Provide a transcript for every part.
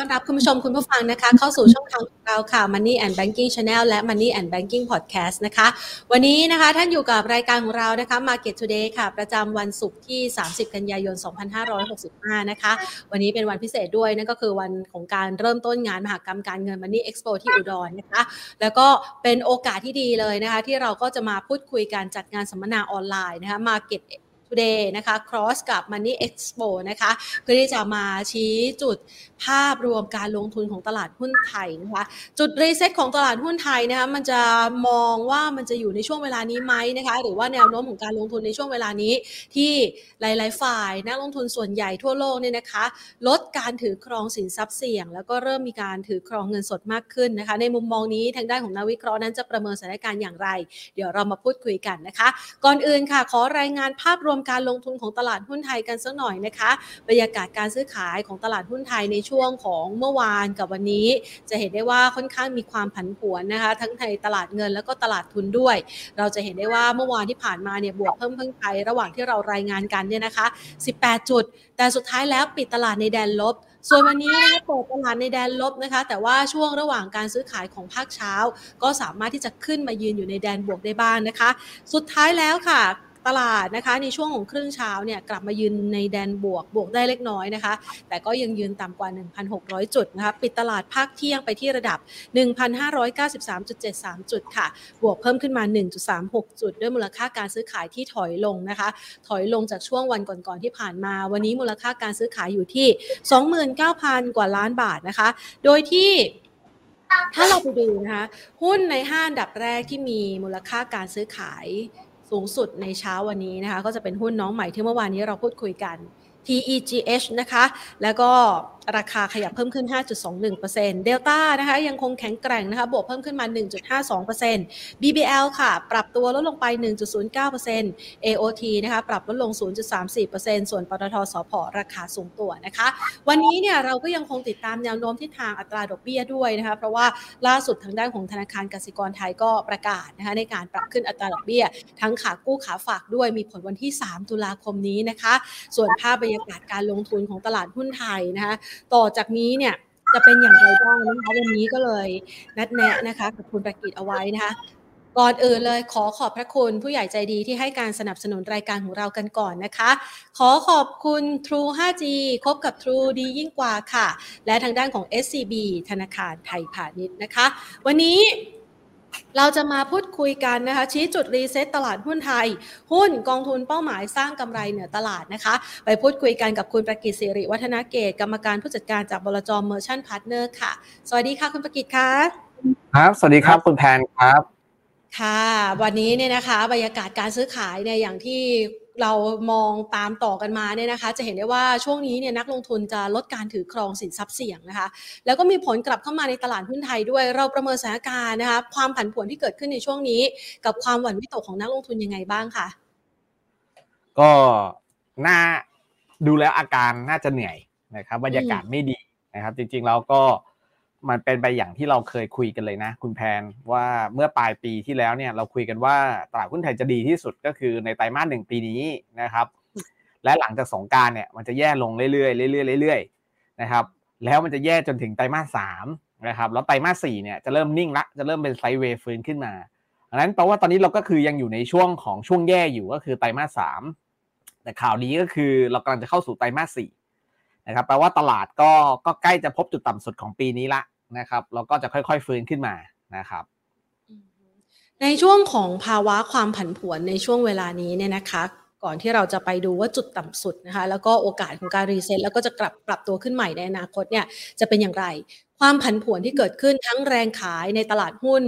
ต้อนรับคุณผู้ชมคุณผู้ฟังนะคะ เข้าสู่ช่องทางของเราค่ะ Money and Banking Channel และ Money and Banking Podcast นะคะ วันนี้นะคะท่านอยู่กับรายการของเรานะคะ Market Today ค่ะ ประจำวันศุกร์ที่ 30 กันยายน 2565 นะคะ วันนี้เป็นวันพิเศษด้วย นั่นก็คือวันของการเริ่มต้นงานมหกรรมการเงิน Money Expo ที่อุดรนะคะ แล้วก็เป็นโอกาสที่ดีเลยนะคะ ที่เราก็จะมาพูดคุยการจัดงานสัมมนาออนไลน์นะคะ Market Today นะคะ Cross กับ Money Expo นะคะเพื่อที่จะมาชี้จุดภาพรวมการลงทุนของตลาดหุ้นไทยนะคะจุดรีเซ็ตของตลาดหุ้นไทยนะคะมันจะมองว่ามันจะอยู่ในช่วงเวลานี้ไหมนะคะหรือว่าแนวโน้มของการลงทุนในช่วงเวลานี้ ที่หลาย ๆ ฝ่ายนักลงทุนส่วนใหญ่ทั่วโลกเนี่ยนะคะ ลดการถือครองสินทรัพย์เสี่ยง แล้วก็เริ่มมีการถือครองเงินสดมากขึ้นนะคะ ในมุมมองนี้ทางด้านของนักวิเคราะห์นั้นจะประเมินสถานการณ์อย่างไร เดี๋ยวเรามาพูดคุยกันนะคะ ก่อนอื่นค่ะ ขอรายงานภาพรวมการลงทุนของตลาดหุ้นไทยกันสักหน่อยนะคะบรรยากาศการซื้อขายของตลาดหุ้นไทยในช่วงของเมื่อวานกับวันนี้ จะเห็นได้ว่าค่อนข้างมีความผันผวนนะคะ ทั้งในตลาดเงินแล้วก็ตลาดทุนด้วย เราจะเห็นได้ว่าเมื่อวานที่ผ่านมาเนี่ยบวกเพิ่มเพิ่มไประหว่างที่เรารายงานกันเนี่ยนะคะ 18 จุด แต่สุดท้ายแล้วปิดตลาดในแดนลบส่วนวันนี้นะคะเปิดตลาดในแดนลบนะคะ แต่ว่าช่วงระหว่างการซื้อขายของภาคเช้า ก็สามารถที่จะขึ้นมายืนอยู่ในแดนบวกได้บ้างนะคะ สุดท้ายแล้วค่ะ ตลาดนะคะในช่วงของครึ่งเช้าเนี่ยกลับมายืนในแดนบวกบวกได้เล็กน้อยนะคะ แต่ก็ยังยืนต่ำกว่า 1,600 จุดนะคะปิดตลาดภาคเที่ยงไปที่ระดับ 1,593.73 จุดค่ะ บวกเพิ่มขึ้นมา 1.36 จุด ด้วยมูลค่าการซื้อขายที่ถอยลงนะคะ ถอยลงจากช่วงวันก่อนๆที่ผ่านมา วันนี้มูลค่าการซื้อขายอยู่ที่ 29,000 กว่าล้านบาทนะคะ โดยที่ถ้าเราไปดูนะคะ หุ้นในห้าอันดับแรกที่มีมูลค่าการซื้อขาย สูงสุดในเช้าวันนี้นะคะ ก็จะเป็นหุ้นน้องใหม่ที่เมื่อวานนี้เราพูดคุยกัน TEGH นะคะ แล้วก็ ราคาขยับเพิ่มขึ้น 5.21%เดลต้านะคะยังคงแข็งแกร่งนะคะบวกเพิ่มขึ้นมา 1.52% BBL ค่ะ ปรับตัวลดลงไป 1.09% AOT นะคะปรับลดลง 0.34%ส่วนปตทสพราคาสูงตัวนะคะ วันนี้เนี่ยเราก็ยังคงติดตามแนวโน้มทิศทางอัตราดอกเบี้ยด้วยนะคะเพราะว่าล่าสุดทางด้านของธนาคารกสิกรไทยก็ประกาศนะคะในการปรับขึ้นอัตราดอกเบี้ย ทั้งขากู้ขาฝากด้วยมีผลวันที่ 3 ตุลาคมนี้นะคะ ส่วนภาพบรรยากาศการลงทุนของตลาดหุ้นไทยนะคะต่อจากนี้เนี่ยจะเป็นอย่างไรบ้างนะคะวันนี้ก็เลยนัดแนะนะคะกับคุณประกิตเอาไว้นะคะก่อนอื่นเลยขอขอบพระคุณผู้ใหญ่ใจดีที่ให้การสนับสนุนรายการของเรากันก่อนนะคะ ขอขอบคุณ True 5G คบกับ True ดียิ่งกว่าค่ะ และทางด้านของ SCB ธนาคารไทยพาณิชย์นะคะ วันนี้ เราจะมาพูดคุยกันนะคะ ชี้จุด reset ตลาดหุ้นไทย หุ้นกองทุนเป้าหมายสร้างกำไรเหนือตลาดนะคะ ไปพูดคุยกันกับคุณประกิตสิริวัฒนเกตุกรรมการผู้จัดการจากบลจ. Merchant Partners ค่ะ สวัสดีค่ะคุณประกิตค่ะครับ สวัสดีครับคุณแพนครับ ค่ะ วันนี้เนี่ยนะคะ บรรยากาศการซื้อขายเนี่ยอย่างที่ เรามองตามต่อกันมาเนี่ยนะคะ จะเห็นได้ว่าช่วงนี้เนี่ยนักลงทุนจะลดการถือครองสินทรัพย์เสี่ยงนะคะ แล้วก็มีผลกลับเข้ามาในตลาดหุ้นไทยด้วย เราประเมินสถานการณ์นะคะความผันผวนที่เกิดขึ้นในช่วงนี้ กับความหวั่นวิตกของนักลงทุนยังไงบ้างคะก็น่าดูแล้วอาการน่าจะเหนื่อยนะครับบรรยากาศไม่ดีนะครับ จริงๆแล้วก็ มันเป็นไปอย่างที่เราเคยคุยกันเลยนะ คุณแพนว่าเมื่อปลายปีที่แล้วเนี่ยเราคุยกันว่าตลาดหุ้นไทยจะดีที่สุดก็คือในไตรมาสหนึ่งปีนี้นะครับ และหลังจากสงการเนี่ยมันจะแย่ลงเรื่อยๆเรื่อยๆเรื่อยๆนะครับ แล้วมันจะแย่จนถึงไตรมาสสามนะครับแล้วไตรมาสสี่เนี่ยจะเริ่มนิ่งละจะเริ่มเป็นไซด์เวย์ฟื้นขึ้นมาอันนั้นแปลว่าตอนนี้เราก็คือยังอยู่ในช่วงของช่วงแย่อยู่ก็คือไตรมาสสามแต่ข่าวดีก็คือเรากำลังจะเข้าสู่ไตรมาสสี่ นะครับแปลว่าตลาดก็ก็ใกล้จะพบจุดต่ำสุดของปีนี้ละนะครับแล้วก็จะค่อยๆฟื้นขึ้นมานะครับ ในช่วงของภาวะความผันผวนในช่วงเวลานี้เนี่ยนะคะก่อนที่เราจะไปดูว่าจุดต่ำสุดนะคะแล้วก็โอกาสของการรีเซ็ตแล้วก็จะกลับปรับตัวขึ้นใหม่ในอนาคตเนี่ยจะเป็นอย่างไร ความผันผวนที่เกิดขึ้นทั้งแรงขายในตลาดหุ้น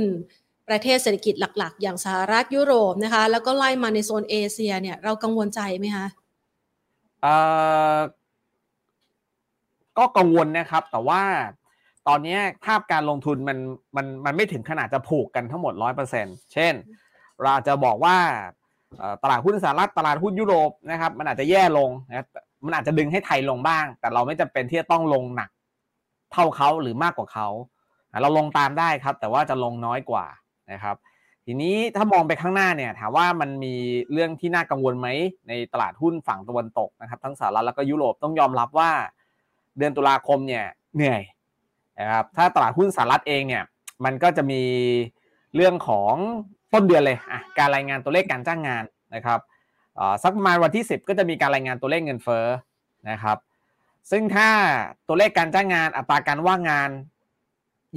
ประเทศเศรษฐกิจหลัก ๆ อย่างสหรัฐยุโรปนะคะแล้วก็ไล่มาในโซนเอเชียเนี่ยเรากังวลใจไหมคะเอ่อ ก็กังวลนะครับ แต่ว่าตอนนี้ภาพการลงทุนมันมันมันไม่ถึงขนาดจะผูกกันทั้งหมดร้อยเปอร์เซ็นเช่น เราจะบอกว่าตลาดหุ้นสหรัฐตลาดหุ้นยุโรปนะครับมันอาจจะแย่ลงนะมันอาจจะดึงให้ไทยลงบ้าง แต่เราไม่จำเป็นที่จะต้องลงหนักเท่าเขาหรือมากกว่าเขาเราลงตามได้ครับ แต่ว่าจะลงน้อยกว่านะครับ ทีนี้ถ้ามองไปข้างหน้าเนี่ย ถามว่ามันมีเรื่องที่น่ากังวลไหมในตลาดหุ้นฝั่งตะวันตกนะครับ ทั้งสหรัฐแล้วก็ยุโรปต้องยอมรับว่า เดือนตุลาคมเนี่ยเหนื่อยนะครับถ้าตลาดหุ้นสหรัฐเองเนี่ยมันก็จะมีเรื่องของต้นเดือนเลยอะการรายงานตัวเลขการจ้างงานนะครับสักประมาณวันที่ 10 ก็จะมีการรายงานตัวเลขเงินเฟ้อนะครับ ซึ่งถ้าตัวเลขการจ้างงานอัตราการว่างงาน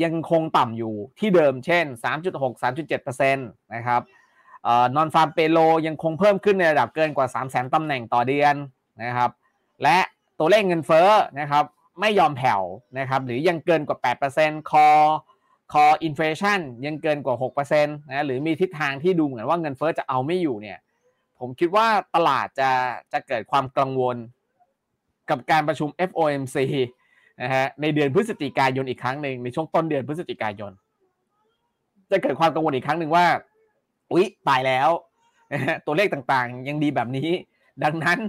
ยังคงต่ำอยู่ที่เดิมเช่น 3.6 3.7%นะครับนอนฟาร์มเปโลยังคงเพิ่มขึ้นในระดับเกินกว่า 3 0 0 0 0 0ตำแหน่งต่อเดือนนะครับ และ ตัวเลขเงินเฟ้อนะครับไม่ยอมแผ่วนะครับหรือยังเกินกว่า 8%คอคออินฟลชันยังเกินกว่า 6%นะหรือมีทิศทางที่ดูเหมือนว่าเงินเฟ้อจะเอาไม่อยู่เนี่ยผมคิดว่าตลาดจะจะเกิดความกังวลกับการประชุม FOMC นะฮะในเดือนพฤศจิกายนอีกครั้งหนึ่งในช่วงต้นเดือนพฤศจิกายน จะเกิดความกังวลอีกครั้งหนึ่งว่า อุ๊ยตายแล้ว ตัวเลขต่างๆ ยังดีแบบนี้ ดังนั้น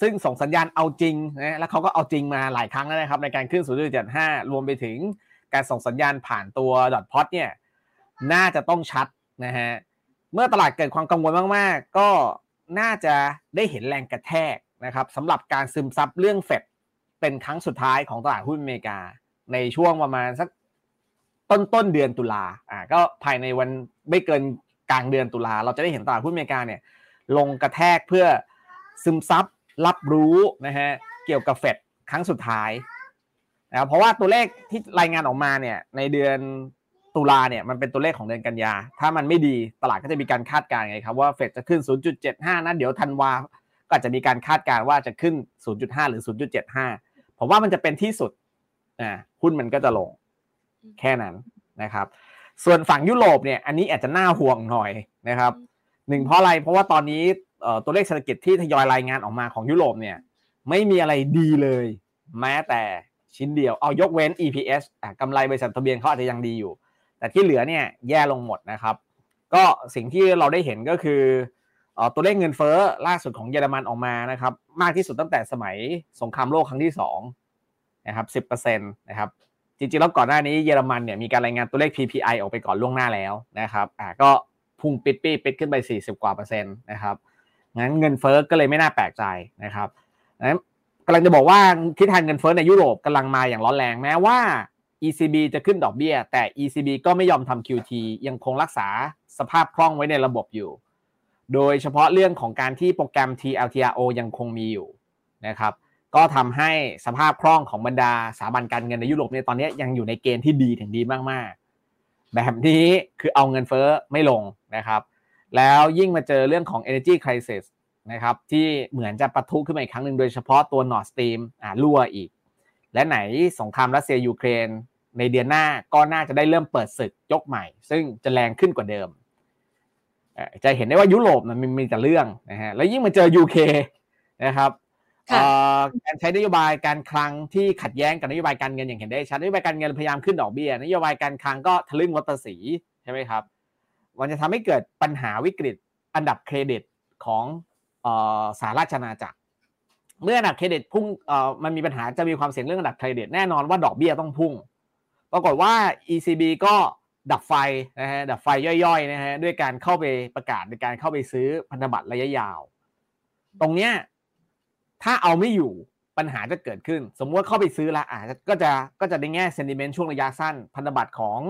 ซึ่งส่งสัญญาณเอาจริงนะแล้วเขาก็เอาจริงมาหลายครั้งแล้วนะครับ ในการขึ้น 0.75 รวมไปถึงการส่งสัญญาณผ่านตัวดอทพอตเนี่ยน่าจะต้องชัดนะฮะเมื่อตลาดเกิดความกังวลมาก ๆ ก็น่าจะได้เห็นแรงกระแทกนะครับสำหรับการซึมซับเรื่องเฟดเป็นครั้งสุดท้ายของตลาดหุ้นอเมริกา ในช่วงประมาณสักต้นต้นเดือนตุลาอ่าก็ภายในวันไม่เกินกลางเดือนตุลา เราจะได้เห็นตลาดหุ้นอเมริกาเนี่ยลงกระแทกเพื่อซึมซับ รับรู้นะฮะเกี่ยวกับเฟดครั้งสุดท้ายนะเพราะว่าตัวเลขที่รายงานออกมาเนี่ยในเดือนตุลาเนี่ยมันเป็นตัวเลขของเดือนกันยา ถ้ามันไม่ดีตลาดก็จะมีการคาดการณ์ไงครับว่าเฟดจะขึ้น 0.75 นะเดี๋ยวธันวาก็อาจจะมีการคาดการณ์ว่าจะขึ้น 0.5 หรือ 0.75 ผมว่ามันจะเป็นที่สุดนะหุ้นมันก็จะลงแค่นั้นนะครับ ส่วนฝั่งยุโรปเนี่ยอันนี้อาจจะน่าห่วงหน่อยนะครับหนึ่งเพราะอะไรเพราะว่าตอนนี้ ตัวเลขเศรษฐกิจที่ทยอยรายงานออกมาของยุโรปเนี่ยไม่มีอะไรดีเลย แม้แต่ชิ้นเดียวเอายกเว้น EPS กำไรบริษัททะเบียนเขาอาจจะยังดีอยู่ แต่ที่เหลือเนี่ยแย่ลงหมดนะครับ ก็สิ่งที่เราได้เห็นก็คือตัวเลขเงินเฟ้อล่าสุดของเยอรมันออกมานะครับ มากที่สุดตั้งแต่สมัยสงครามโลกครั้งที่2นะครับสิบเปอร์เซ็นต์นะครับ จริงๆแล้วก่อนหน้านี้เยอรมันเนี่ยมีการรายงานตัวเลข PPI ออกไปก่อนล่วงหน้าแล้วนะครับอ่าก็พุ่งปิดปีปิดขึ้นไป 40 กว่าเปอร์เซ็นต์นะครับ งั้นเงินเฟ้อก็เลยไม่น่าแปลกใจนะครับนั้นกำลังจะบอกว่าทิศทางเงินเฟ้อในยุโรปกำลังมาอย่างร้อนแรงแม้ว่า ECB จะขึ้นดอกเบี้ย แต่ ECB ก็ไม่ยอมทำ QT ยังคงรักษาสภาพคล่องไว้ในระบบอยู่ โดยเฉพาะเรื่องของการที่โปรแกรม TLTRO ยังคงมีอยู่นะครับ ก็ทำให้สภาพคล่องของบรรดาสถาบันการเงินในยุโรปเนี่ยตอนนี้ยังอยู่ในเกณฑ์ที่ดีถึงดีมากๆ แบบนี้คือเอาเงินเฟ้อไม่ลงนะครับ แล้วยิ่งมาเจอเรื่องของ energy crisis นะครับที่เหมือนจะปะทุขึ้นมาอีกครั้งหนึ่งโดยเฉพาะตัว Nord Stream อ่ารั่วอีก และไหนสงครามรัสเซียยูเครน ในเดือนหน้าก็น่าจะได้เริ่มเปิดศึกยกใหม่ ซึ่งจะแรงขึ้นกว่าเดิม จะเห็นได้ว่ายุโรปมันมีแต่เรื่องนะฮะแล้วยิ่งมาเจอยูเคนะครับการใช้นโยบายการคลังที่ขัดแย้งกับนโยบายการเงินอย่างเห็นได้ชัดนโยบายการเงินพยายามขึ้นดอกเบี้ยนโยบายการคลังก็ทะลึ่งลดภาษีใช่ไหมครับ มันจะทำให้เกิดปัญหาวิกฤตอันดับเครดิตของสหราชอาณาจักร เมื่ออันดับเครดิตพุ่งมันมีปัญหาจะมีความเสี่ยงเรื่องอันดับเครดิตแน่นอนว่าดอกเบี้ยต้องพุ่ง ปรากฏว่า ECB ก็ดับไฟนะฮะดับไฟย่อยๆนะฮะด้วยการเข้าไปประกาศในการเข้าไปซื้อพันธบัตรระยะยาว ตรงเนี้ยถ้าเอาไม่อยู่ปัญหาจะเกิดขึ้น สมมติว่าเข้าไปซื้อละอะก็จะก็จะในแง่เซนดิเมนต์ช่วงระยะสั้น พันธบัตรของ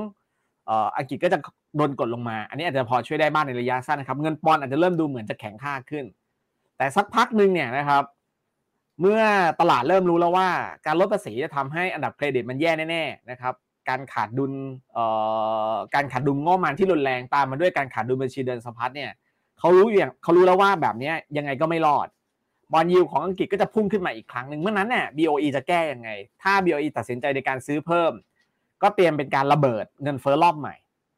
อังกฤษก็จะ โดนกดลงมา อันนี้อาจจะพอช่วยได้บ้างในระยะสั้นนะครับ เงินปอนอาจจะเริ่มดูเหมือนจะแข็งค่าขึ้น แต่สักพักหนึ่งเนี่ยนะครับ เมื่อตลาดเริ่มรู้แล้วว่าการลดภาษีจะทำให้อันดับเครดิตมันแย่แน่ๆนะครับ การขาดดุลการขาดดุลงบมันที่รุนแรงตามมาด้วยการขาดดุลบัญชีเดินสะพัดเนี่ยเขารู้อย่างเขารู้แล้วว่าแบบนี้ยังไงก็ไม่รอดbond yield ของอังกฤษก็จะพุ่งขึ้นมาอีกครั้งหนึ่งเมื่อนั้นเนี่ย BOE จะแก้ยังไง ถ้า BOE ตัดสินใจในการซื้อเพิ่ม ก็เตรียมเป็นการระเบิดเงินเฟ้อรอบใหม่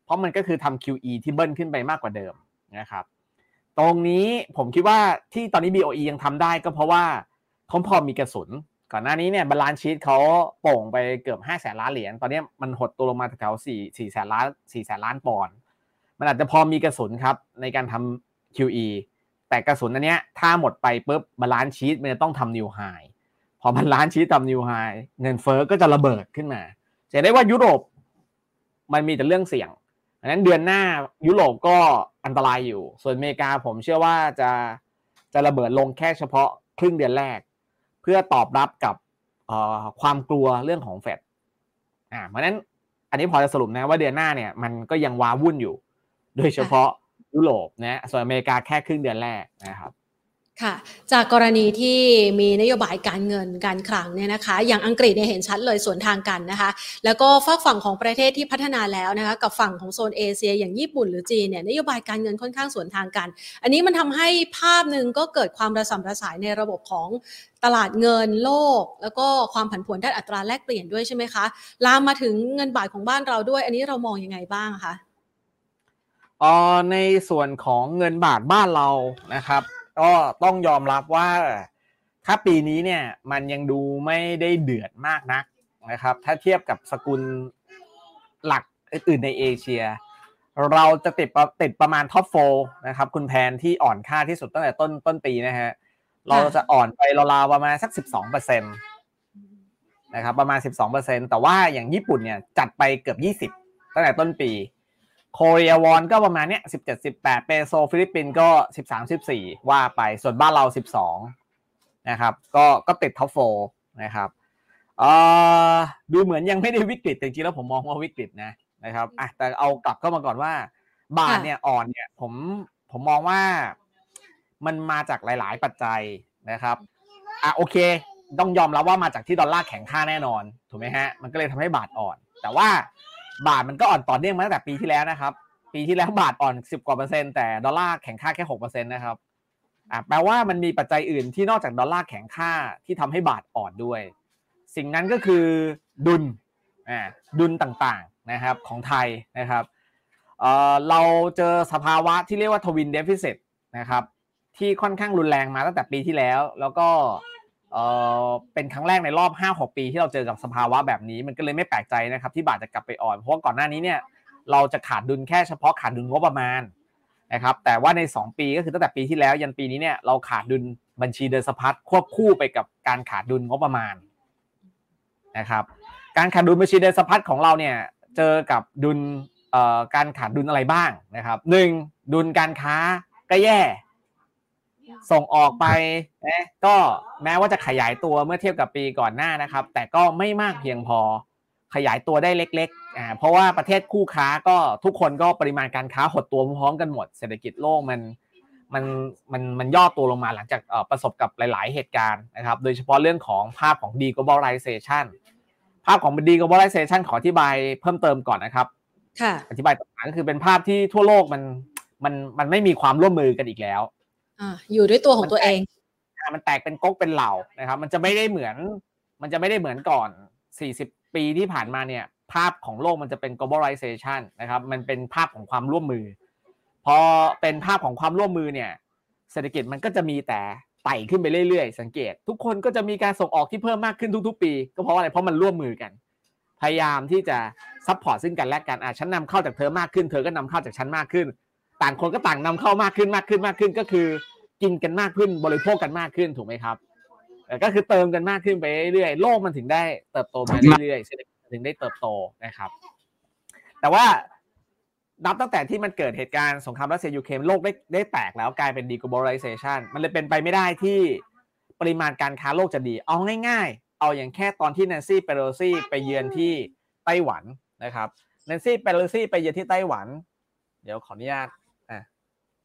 เพราะมันก็คือทำ QE ที่เบิ้ลขึ้นไปมากกว่าเดิมนะครับ ตรงนี้ผมคิดว่าที่ตอนนี้ BOE ยังทำได้ก็เพราะว่าเขาพอมีกระสุน ก่อนหน้านี้เนี่ย balance sheet เขาโป่งไปเกือบ5แสนล้านเหรียญตอนนี้มันหดตัวลงมาแถว4 4แสนล้าน4แสนล้านปอนด์มันอาจจะพอมีกระสุนครับในการทำ QE แต่กระสุนอันเนี้ยถ้าหมดไปปุ๊บ balance sheet มันจะต้องทำ new high พอ balance sheet ทำ new high เงินเฟ้อก็จะระเบิดขึ้นมาจะได้ว่ายุโรปมันมีแต่เรื่องเสี่ยง อันนั้นเดือนหน้ายุโรปก็อันตรายอยู่ ส่วนอเมริกาผมเชื่อว่าจะจะระเบิดลงแค่เฉพาะครึ่งเดือนแรก เพื่อตอบรับกับความกลัวเรื่องของเฟดอ่าเพราะนั้นอันนี้พอจะสรุปนะว่าเดือนหน้าเนี่ยมันก็ยังว้าวุ่นอยู่ โดยเฉพาะยุโรปนะส่วนอเมริกาแค่ครึ่งเดือนแรกนะครับ ค่ะจากกรณีที่มีนโยบายการเงินการคลังเนี่ยนะคะ อย่างอังกฤษเนี่ยเห็นชัดเลยสวนทางกันนะคะ แล้วก็ฝากฝั่งของประเทศที่พัฒนาแล้วนะคะ กับฝั่งของโซนเอเชีย อย่างญี่ปุ่นหรือจีนเนี่ยนโยบายการเงินค่อนข้างสวนทางกัน อันนี้มันทำให้ภาพหนึ่งก็เกิดความระสำระสายในระบบของตลาดเงินโลก แล้วก็ความผันผวนด้านอัตราแลกเปลี่ยนด้วยใช่ไหมคะลามมาถึงเงินบาทของบ้านเราด้วย อันนี้เรามองยังไงบ้างคะอ๋อในส่วนของเงินบาทบ้านเรานะครับ ก็ต้องยอมรับว่า ถ้าปีนี้เนี่ยมันยังดูไม่ได้เดือดมากนักนะครับ ถ้าเทียบกับสกุลหลักอื่นในเอเชีย เราจะติดติดประมาณท็อปโฟนะครับ คุณแพนที่อ่อนค่าที่สุดตั้งแต่ต้นต้นปีนะฮะเราจะอ่อนไปราวๆประมาณสักสิบสองเปอร์เซ็นต์นะครับประมาณสิบสองเปอร์เซ็นแต่ว่าอย่างญี่ปุ่นเนี่ยจัดไปเกือบยี่สิบตั้งแต่ต้นปี Korea won ก็ประมาณเนี้ยสิบเจ็ดสิบแปดเปโซฟิลิปปินส์ก็สิบสามสิบสี่ว่าไปส่วนบ้านเราสิบสองนะครับก็ก็ติด top four ะครับดูเหมือนยังไม่ได้วิกฤตแต่จริงๆแล้วผมมองว่าวิกฤตนะนะครับอะแต่เอากลับเข้ามาก่อนว่า บาทเนี่ยอ่อนเนี่ยผมผมมองว่ามันมาจากหลาย ๆ ปัจจัยนะครับอะโอเค ต้องยอมรับว่ามาจากที่ดอลลาร์แข็งค่าแน่นอน ถูกไหมฮะ มันก็เลยทำให้บาทอ่อน แต่ว่า บาทมันก็อ่อนต่อเนื่องมาตั้งแต่ปีที่แล้วนะครับ ปีที่แล้วบาทอ่อนสิบกว่าเปอร์เซ็นต์แต่ดอลลาร์แข็งค่าแค่หกเปอร์เซ็นต์นะครับอ่าแปลว่ามันมีปัจจัยอื่นที่นอกจากดอลลาร์แข็งค่าที่ทำให้บาทอ่อนด้วย สิ่งนั้นก็คือดุลอ่าดุลต่างๆนะครับของไทยนะครับเอ่อเราเจอสภาวะที่เรียกว่าทวินเดฟิซิตนะครับที่ค่อนข้างรุนแรงมาตั้งแต่ปีที่แล้ว แล้วก็ เออเป็นครั้งแรกในรอบ5-6ปีที่เราเจอกับสภาวะแบบนี้ มันก็เลยไม่แปลกใจนะครับที่บาทจะกลับไปอ่อน เพราะว่าก่อนหน้านี้เนี่ยเราจะขาดดุลแค่เฉพาะขาดดุลงบประมาณนะครับแต่ว่าใน 2 ปีก็คือตั้งแต่ปีที่แล้วยันปีนี้เนี่ยเราขาดดุลบัญชีเดินสะพัดควบคู่ไปกับการขาดดุลงบประมาณนะครับการขาดดุลบัญชีเดินสะพัดของเราเนี่ยเจอกับดุลการขาดดุลอะไรบ้างนะครับหนึ่งดุลการค้าก็แย่ ส่งออกไปนะก็แม้ว่าจะขยายตัวเมื่อเทียบกับปีก่อนหน้านะครับ แต่ก็ไม่มากเพียงพอขยายตัวได้เล็กๆอ่าเพราะว่าประเทศคู่ค้าก็ทุกคนก็ปริมาณการค้าหดตัวพร้อมกันหมด เศรษฐกิจโลกมันมันมันมันย่อตัวลงมาหลังจากประสบกับหลาย ๆ เหตุการณ์นะครับ โดยเฉพาะเรื่องของภาพของ deglobalization ภาพของ deglobalization ขออธิบายเพิ่มเติมก่อนนะครับค่ะอธิบายต่างก็คือเป็นภาพที่ทั่วโลกมันมันมันไม่มีความร่วมมือกันอีกแล้ว อยู่ด้วยตัวของตัวเองมันแตกเป็นก๊กเป็นเหล่านะครับ มันจะไม่ได้เหมือน มันจะไม่ได้เหมือนก่อน 40 ปีที่ผ่านมาเนี่ย ภาพของโลกมันจะเป็น globalization นะครับ มันเป็นภาพของความร่วมมือ พอเป็นภาพของความร่วมมือเนี่ย เศรษฐกิจมันก็จะมีแต่ไต่ขึ้นไปเรื่อยๆ สังเกต ทุกคนก็จะมีการส่งออกที่เพิ่มมากขึ้นทุก ๆ ปี ก็เพราะอะไรเพราะมันร่วมมือกัน พยายามที่จะ support ซึ่งกันและกันอะฉันนำเข้าจากเธอมากขึ้น เธอก็นำเข้าจากฉันมากขึ้น ต่างคนก็ต่างนำเข้ามากขึ้นมากขึ้นมากขึ้นก็คือ กินกันมากขึ้นบริโภคกันมากขึ้นถูกไหมครับก็คือเติมกันมากขึ้นไปเรื่อยๆโลกมันถึงได้เติบโตมาเรื่อยๆถึงได้เติบโตนะครับ แต่ว่านับตั้งแต่ที่มันเกิดเหตุการณ์สงครามรัสเซียยูเครนโลกได้ได้แตกแล้วกลายเป็น deglobalization มันเลยเป็นไปไม่ได้ที่ปริมาณการค้าโลกจะดี เอาง่ายๆ เอาอย่างแค่ตอนที่แนนซี่เปโรซี่ไปเยือนที่ไต้หวันนะครับแนนซี่เปโรซี่ไปเยือนที่ไต้หวัน เดี๋ยวขออนุญาต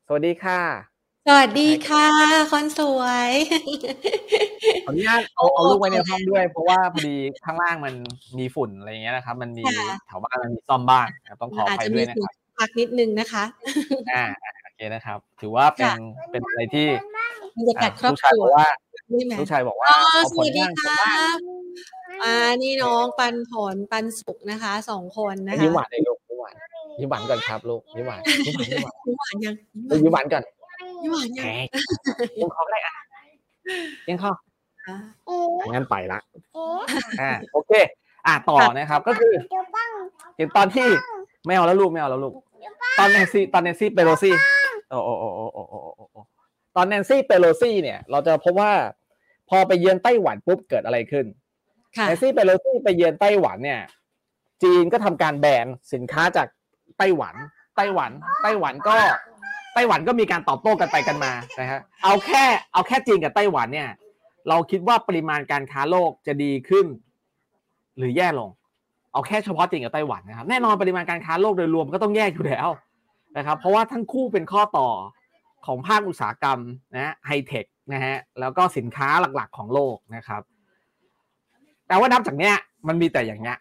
สวัสดีค่ะ สวัสดีค่ะคนสวยขออนุญาตเอาเอาลูกไว้ในห้องด้วย เพราะว่าพอดีข้างล่างมันมีฝุ่นอะไรเงี้ยนะครับ มันมีแถวบ้านมันมีซ่อมบ้านต้องขอไปด้วยนะครับพักนิดนึงนะคะอ่าโอเคนะครับ ถือว่าเป็นเป็นอะไรที่บรรยากาศครอบครัวว่าลูกชายบอกว่าสวัสดีค่ะอ่านี่น้องปันผลปันสุกนะคะสองคนนะคะยิ้มหวานเลยลูก ยิ้มหวานก่อนครับลูกยิ้มหวานยิ้มหวานยิ้มหวานยังยิ้มหวานก่อนยิ้มหวานยังยังคอได้อะยังคองั้นไปละอ่าโอเค อะต่อนะครับก็คือเห็นตอนที่ไม่เอาแล้วลูกไม่เอาแล้วลูก ตอนแนนซี่ตอนแนนซี่เปโรซี่โอ้โอ้โอ้โอ้โอ้โอ้โอ้ตอนแนนซี่เปโรซี่เนี่ย เราจะพบว่า พอไปเยือนไต้หวันปุ๊บเกิดอะไรขึ้นแนนซี่เปโรซี่ไปเยือนไต้หวันเนี่ย จีนก็ทำการแบนสินค้าจาก ไต้หวัน ไต้หวัน ไต้หวันก็ ไต้หวันก็มีการตอบโต้กันไปกันมานะฮะเอาแค่เอาแค่จีนกับไต้หวันเนี่ย เราคิดว่าปริมาณการค้าโลกจะดีขึ้น หรือแย่ลง เอาแค่เฉพาะจีนกับไต้หวันนะครับแน่นอนปริมาณการค้าโลกโดยรวมก็ต้องแยกอยู่แล้วนะครับ เพราะว่าทั้งคู่เป็นข้อต่อของภาคอุตสาหกรรมนะไฮเทคนะฮะแล้วก็สินค้าหลักๆของโลกนะครับ แต่ว่านับจากเนี้ยมันมีแต่อย่างเงี้ย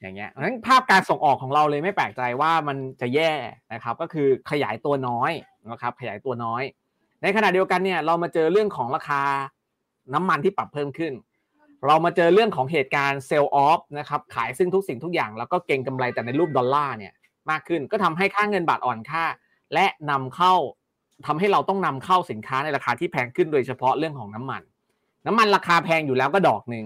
อย่างเงี้ยเพราะฉะนั้นภาพการส่งออกของเราเลยไม่แปลกใจว่ามันจะแย่นะครับ ก็คือขยายตัวน้อยนะครับ ขยายตัวน้อย ในขณะเดียวกันเนี่ยเรามาเจอเรื่องของราคาน้ำมันที่ปรับเพิ่มขึ้น เรามาเจอเรื่องของเหตุการณ์เซลล์ออฟนะครับขายซึ่งทุกสิ่งทุกอย่าง แล้วก็เก็งกำไรแต่ในรูปดอลลาร์เนี่ยมากขึ้นก็ทำให้ค่าเงินบาทอ่อนค่า และนำเข้าทำให้เราต้องนำเข้าสินค้าในราคาที่แพงขึ้นโดยเฉพาะเรื่องของน้ำมัน น้ำมันราคาแพงอยู่แล้วก็ดอกหนึ่ง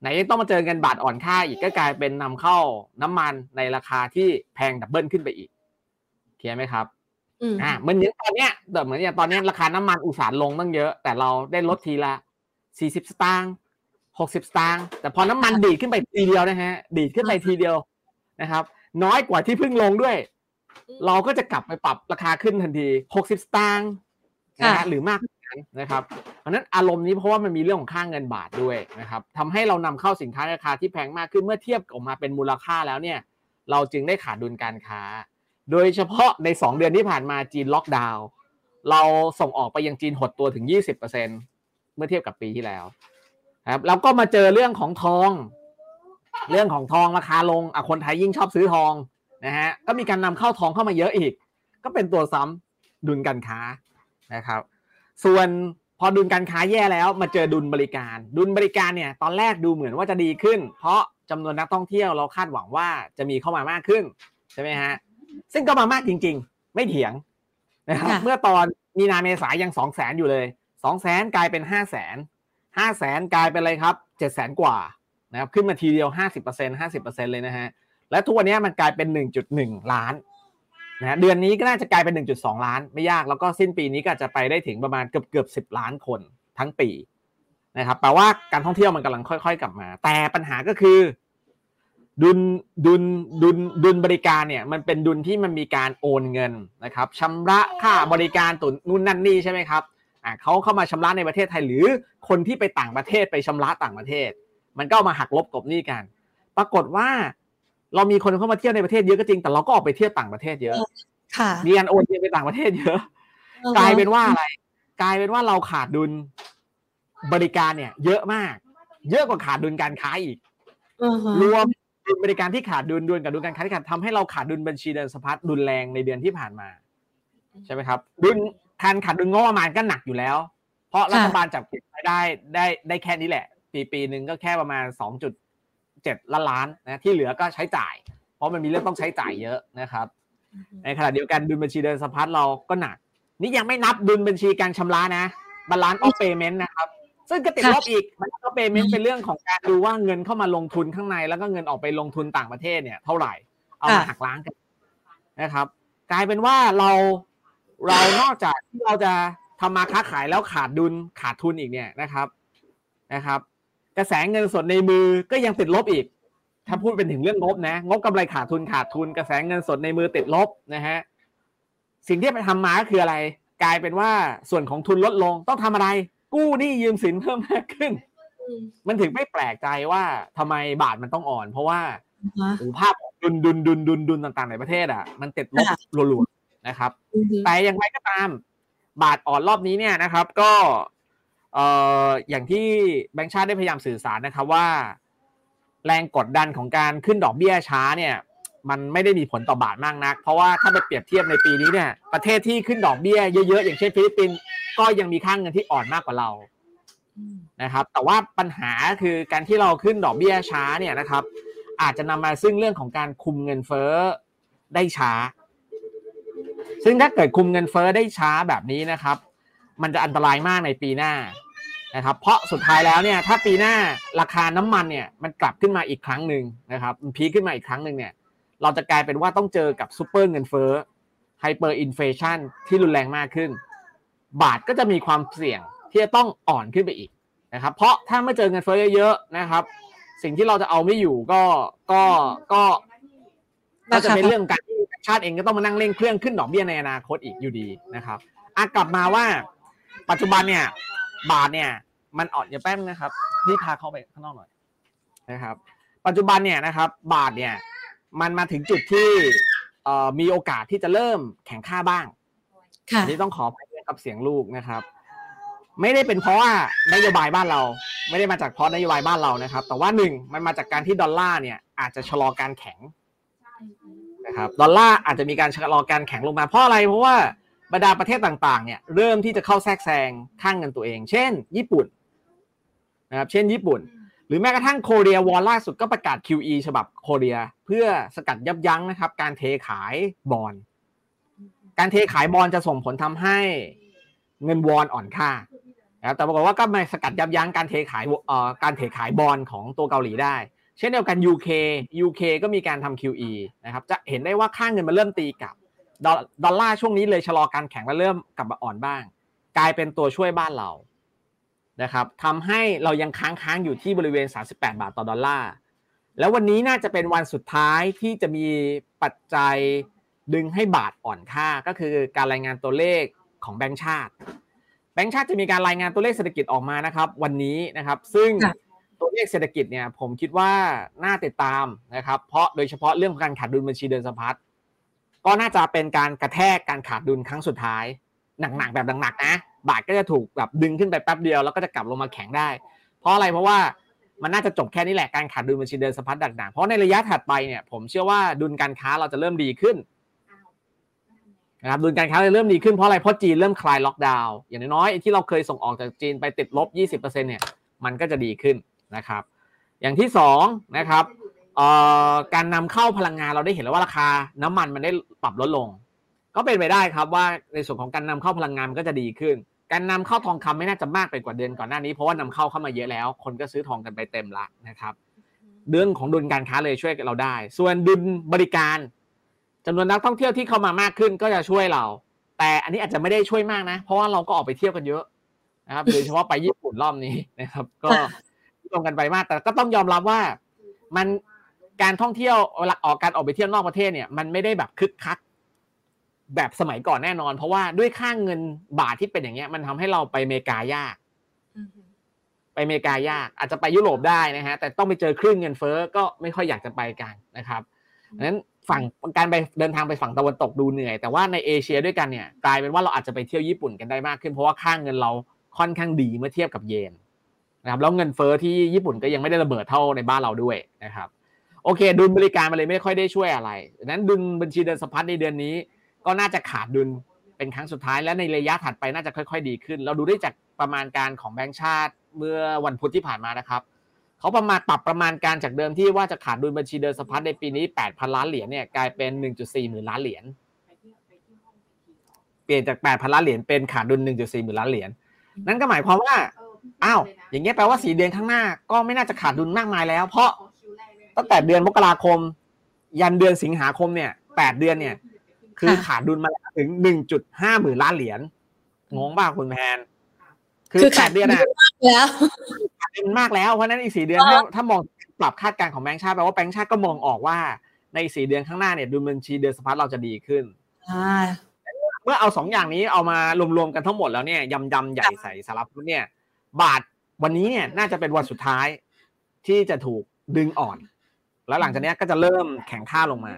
ไหนยังต้องมาเจอเงินบาทอ่อนค่าอีกก็กลายเป็นนำเข้าน้ำมันในราคาที่แพงดับเบิลขึ้นไปอีกเคลียร์ไหมครับอืมอ่าเหมือนอย่างตอนเนี้ยแต่เหมือนอย่างตอนเนี้ยราคาน้ำมันอุตสาหลงตั้งเยอะ แต่เราได้ลดทีละสี่สิบสตางค์หกสิบสตางค์แต่พอน้ำมันดีดขึ้นไปทีเดียวนะฮะ ดีดขึ้นไปทีเดียวนะครับ น้อยกว่าที่เพิ่งลงด้วย เราก็จะกลับไปปรับราคาขึ้นทันทีหกสิบสตางค์นะฮะหรือมากกว่า นั้นนะครับเพราะนั้นอารมณ์นี้เพราะว่ามันมีเรื่องของค่างเงินบาทด้วยนะครับทำให้เรานำเข้าสินค้าราคาที่แพงมากขึ้นเมื่อเทียบออกมาเป็นมูลค่าแล้วเนี่ยเราจึงได้ขาดดุลการค้า โดยเฉพาะใน 2 เดือนที่ผ่านมาจีนล็อกดาวน์เราส่งออกไปยังจีนหดตัวถึง 20%เมื่อเทียบกับปีที่แล้วครับแล้วก็มาเจอเรื่องของทอง เรื่องของทองราคาลงอะคนไทยยิ่งชอบซื้อทองนะฮะก็มีการนำเข้าทองเข้ามาเยอะอีก ก็เป็นตัวซ้ำดุลการค้านะครับ ส่วนพอดุลการค้าแย่แล้วมาเจอดุลบริการ ดุลบริการเนี่ยตอนแรกดูเหมือนว่าจะดีขึ้น เพราะจำนวนนักท่องเที่ยวเราคาดหวังว่าจะมีเข้ามามากขึ้นใช่ไหมฮะซึ่งก็มามากจริง ๆ ไม่เถียงนะครับค่ะเมื่อตอนมีนาเมษายังสองแสนอยู่เลยสองแสนกลายเป็นห้าแสนห้าแสนกลายเป็นอะไรครับเจ็ดแสนกว่านะครับขึ้นมาทีเดียวห้าสิบเปอร์เซ็นห้าสิบเปอร์เซ็นเลยนะฮะและทุกวันนี้มันกลายเป็นหนึ่งจุดหนึ่งล้าน นะเดือนนี้ก็น่าจะกลายเป็นหนึ่งจุดสองล้านไม่ยากแล้วก็สิ้นปีนี้ก็จะไปได้ถึงประมาณเกือบเกือบสิล้านคนทั้งปีนะครับแปลว่าการท่องเที่ยวมันกำลังค่อย ๆ กลับมา แต่ปัญหาก็คือ ดุลดุลดุลดุลบริการเนี่ย มันเป็นดุลที่มันมีการโอนเงินนะครับชำระค่าบริการตุนนู่นนั่นนี่ใช่ไหมครับอ่าเขาเข้ามาชำระในประเทศไทยหรือคนที่ไปต่างประเทศไปชำระต่างประเทศ มันก็ามาหักลบกบหนี้กัน ปรากฏว่า เรามีคนเข้ามาเที่ยวในประเทศเยอะก็จริง แต่เราก็ออกไปเที่ยวต่างประเทศเยอะ ค่ะมีการโอนเงินไปต่างประเทศเยอะ กลายเป็นว่าอะไร กลายเป็นว่าเราขาดดุลบริการเนี่ย เยอะมาก เยอะกว่าขาดดุลการค้าอีกอือฮะรวมดุลบริการที่ขาดดุลดุลกับดุลการค้าที่ขาดทำให้เราขาดดุลบัญชีเดินสะพัดดุลแรงในเดือนที่ผ่านมา ใช่ไหมครับ ดุลการขาดดุลงบประมาณก็หนักอยู่แล้ว เพราะรัฐบาลจัดเก็บรายได้ได้ได้แค่นี้แหละ ปีปีหนึ่งก็แค่ประมาณสองจุด เจ็ดล้านล้านนะที่เหลือก็ใช้จ่าย เพราะมันมีเรื่องต้องใช้จ่ายเยอะนะครับ ในขณะเดียวกันดุลบัญชีเดินสะพัดเราก็หนัก นี่ยังไม่นับดุลบัญชีการชำระนะ balance of payment นะครับ ซึ่งก็ติดลบอีก balance of payment เป็นเรื่องของการดูว่าเงินเข้ามาลงทุนข้างใน แล้วก็เงินออกไปลงทุนต่างประเทศเนี่ยเท่าไหร่เอามาค่ะหักล้างกันนะครับ กลายเป็นว่าเราเรานอกจากที่เราจะทำมาค้าขายแล้วขาดดุลขาดทุนอีกเนี่ยนะครับนะครับ กระแสเงินสดในมือก็ยังติดลบอีก ถ้าพูดเป็นถึงเรื่องงบนะ งบกำไรขาดทุนขาดทุน กระแสเงินสดในมือติดลบนะฮะ สิ่งที่ไปทำมาก็คืออะไร กลายเป็นว่าส่วนของทุนลดลงต้องทำอะไร กู้หนี้ยืมสินเพิ่มมากขึ้นอืมมันถึงไม่แปลกใจว่าทำไมบาทมันต้องอ่อน เพราะว่าฮะโอ้ภาพของดุลดุลดุลดุลดุลต่างๆในประเทศอะ มันติดลบค่ะรัวๆนะครับอือฮึแต่อย่างไรก็ตาม บาทอ่อนรอบนี้เนี่ยนะครับ ก็ เอ่ออย่างที่แบงค์ชาติได้พยายามสื่อสารนะครับว่า แรงกดดันของการขึ้นดอกเบี้ยช้าเนี่ยมันไม่ได้มีผลต่อบาทมากนัก เพราะว่าถ้าไปเปรียบเทียบในปีนี้เนี่ยประเทศที่ขึ้นดอกเบี้ยเยอะๆอย่างเช่นฟิลิปปินส์ก็ยังมีค่างเงินที่อ่อนมากกว่าเรานะครับ แต่ว่าปัญหาคือการที่เราขึ้นดอกเบี้ยช้าเนี่ยนะครับ อาจจะนำมาซึ่งเรื่องของการคุมเงินเฟ้อได้ช้า ซึ่งถ้าเกิดคุมเงินเฟ้อได้ช้าแบบนี้นะครับ มันจะอันตรายมากในปีหน้านะครับ เพราะสุดท้ายแล้วเนี่ยถ้าปีหน้าราคาน้ำมันเนี่ยมันกลับขึ้นมาอีกครั้งหนึ่งนะครับมันพีขึ้นมาอีกครั้งหนึ่งเนี่ยเราจะกลายเป็นว่าต้องเจอกับซูเปอร์เงินเฟ้อhyperinflation ที่รุนแรงมากขึ้น บาทก็จะมีความเสี่ยงที่จะต้องอ่อนขึ้นไปอีกนะครับ เพราะถ้าไม่เจอเงินเฟ้อเยอะๆนะครับ สิ่งที่เราจะเอาไม่อยู่ก็ก็ก็ก็จะเป็นเรื่องการที่ชาติเองก็ต้องมานั่งเร่งเครื่องขึ้นดอกเบี้ยในอนาคตอีกอยู่ดีนะครับอะกลับมาว่า ปัจจุบันเนี่ย บาทเนี่ย มันอ่อนอย่าแป๊บนะครับนี่พาเข้าไปข้างนอกหน่อยนะครับ ปัจจุบันเนี่ยนะครับ บาทเนี่ย มันมาถึงจุดที่มีโอกาสที่จะเริ่มแข่งค่าบ้างค่ะนี่ต้องขอไปกับเสียงลูกนะครับ ไม่ได้เป็นเพราะว่านโยบายบ้านเรา ไม่ได้มาจากเพราะนโยบายบ้านเรานะครับ แต่ว่าหนึ่งมันมาจากการที่ดอลลาร์เนี่ย อาจจะชะลอการแข็งนะครับดอลลาร์อาจจะมีการชะลอการแข็งลงมาเพราะอะไรเพราะว่า บรรดาประเทศต่างๆเนี่ยเริ่มที่จะเข้าแทรกแซงข้างเงินตัวเอง เช่น ญี่ปุ่นนะครับเช่น ญี่ปุ่น หรือแม้กระทั่งโคเรียวอลล่าสุดก็ประกาศ QE ฉบับโคเรียเพื่อสกัดยับยั้งนะครับ การเทขายบอลการเทขายบอลจะส่งผลทำให้เงินวอนอ่อนค่านะแต่ปรากฏว่าก็มาสกัดยับยั้งการเทขายเอ่อการเทขายบอลของตัวเกาหลีได้ เช่นเดียวกัน UK UK ก็มีการทำ QE นะครับจะเห็นได้ว่าค่าเงินมันเริ่มตีกลับ ดอลลาร์ช่วงนี้เลยชะลอการแข่งและเริ่มกลับมาอ่อนบ้าง กลายเป็นตัวช่วยบ้านเรานะครับทำให้เรายังค้างค้างอยู่ที่บริเวณ 38 บาทต่อดอลลาร์แล้ววันนี้น่าจะเป็นวันสุดท้ายที่จะมีปัจจัยดึงให้บาทอ่อนค่าก็คือการรายงานตัวเลขของแบงก์ชาติ แบงก์ชาติจะมีการรายงานตัวเลขเศรษฐกิจออกมานะครับ วันนี้นะครับ ซึ่งตัวเลขเศรษฐกิจเนี่ยผมคิดว่าน่าติดตามนะครับ เพราะโดยเฉพาะเรื่องของการขาดดุลบัญชีเดินสะพัด ก็น่าจะเป็นการกระแทกการขาดดุลครั้งสุดท้าย หนักๆแบบหนักๆนะบาทก็จะถูกแบบดึงขึ้นไปแป๊บเดียวแล้วก็จะกลับลงมาแข็งได้ เพราะอะไรเพราะว่ามันน่าจะจบแค่นี้แหละการขาดดุลบัญชีเดินสะพัดหนักๆเพราะในระยะถัดไปเนี่ยผมเชื่อว่าดุลการค้าเราจะเริ่มดีขึ้นนะครับดุลการค้าจะเริ่มดีขึ้นเพราะอะไรเพราะจีนเริ่มคลายล็อกดาวน์อย่างน้อยๆที่เราเคยส่งออกจากจีนไปติดลบ 20%เนี่ยมันก็จะดีขึ้นนะครับ อย่างที่2นะครับการนำเข้าพลังงานเราได้เห็นแล้วว่าราคาน้ำมันมันได้ ปรับลดลง ก็เป็นไปได้ครับว่าในส่วนของการนำเข้าพลังงานมันก็จะดีขึ้น การนำเข้าทองคำไม่น่าจะมากไปกว่าเดือนก่อนหน้านี้เพราะว่านำเข้าเข้ามาเยอะแล้ว คนก็ซื้อทองกันไปเต็มละนะครับ เรื่องของดุลการค้าเลยช่วยเราได้ ส่วนดุลบริการจำนวนนักท่องเที่ยวที่เข้ามามากขึ้นก็จะช่วยเรา แต่อันนี้อาจจะไม่ได้ช่วยมากนะ เพราะว่าเราก็ออกไปเที่ยวกันเยอะนะครับโดยเฉพาะไปญี่ปุ่นรอบนี้นะครับ ก็ตรงกันไปมาก แต่ก็ต้องยอมรับว่ามัน การท่องเที่ยวเวลาออกการออกไปเที่ยวนอกประเทศเนี่ยมันไม่ได้แบบคึกคัก แบบสมัยก่อนแน่นอน เพราะว่าด้วยค่างเงินบาทที่เป็นอย่างเงี้ย มันทำให้เราไปอเมริกายากไปอเมริกายาก อาจจะไปยุโรปได้นะฮะแต่ต้องไปเจอคลื่นเงินเฟ้อก็ไม่ค่อยอยากจะไปกันนะครับนั้นฝั่งการไปเดินทางไปฝั่งตะวันตกดูเหนื่อย แต่ว่าในเอเชียด้วยกันเนี่ยกลายเป็นว่าเราอาจจะไปเที่ยวญี่ปุ่นกันได้มากขึ้นเพราะว่าค่างเงินเราค่อนข้างดีเมื่อเทียบกับเยนนะครับแล้วเงินเฟอ้อที่ญี่ปุ่นก็ยังไม่ได้ระเบิดเท่าในบ้านเราด้วยนะครับ โอเค ดุลบริการมาเลยไม่ค่อยได้ช่วยอะไรดังนั้นดุลบัญชีเดินสะพัดในเดือนนี้ ก็น่าจะขาดดุลเป็นครั้งสุดท้ายและในระยะถัดไปน่าจะค่อย ๆ ดีขึ้น เราดูได้จากประมาณการของแบงก์ชาติเมื่อวันพุธที่ผ่านมานะครับเขาประมาณปรับประมาณการจากเดิมที่ว่าจะขาดดุลบัญชีเดินสะพัดในปีนี้ 8,000 ล้านเหรียญเนี่ยกลายเป็น 1.4หมื่นล้านเหรียญเปลี่ยนจาก 8,000 ล้านเหรียญเป็นขาดดุล 1.4หมื่นล้านเหรียญนั่นก็หมายความว่าอ้าวอย่างเงี้ยแปลว่าสีเดือนข้างหน้าก็ไม่น่าจะขาดดุลมากมายแล้ว เพราะ ตั้งแต่เดือนมกราคม ยันเดือนสิงหาคมเนี่ยแปดเดือนเนี่ย คือขาดดุลมาถึงหนึ่งจุดห้าหมื่นล้านเหรียญงงบ้าคุณแพนคือแปดเดือนอะแล้วขาดดุลมากแล้วเพราะนั้นอีกสี่เดือนถ้าถ้ามองปรับคาดการณ์ของแบงค์ชาติแปลว่าแบงค์ชาติก็มองออกว่าในสี่เดือนข้างหน้าเนี่ยดุลบัญชีเดือนสะพัดเราจะดีขึ้นเมื่อเอาสองอย่างนี้เอามารวมๆกันทั้งหมดแล้วเนี่ยยำยำใหญ่ใส่สารับเนี่ย บาทวันนี้เนี่ยน่าจะเป็นวันสุดท้ายที่จะถูกดึงอ่อน แล้วหลังจากนี้ก็จะเริ่มแข่งค่าลงมา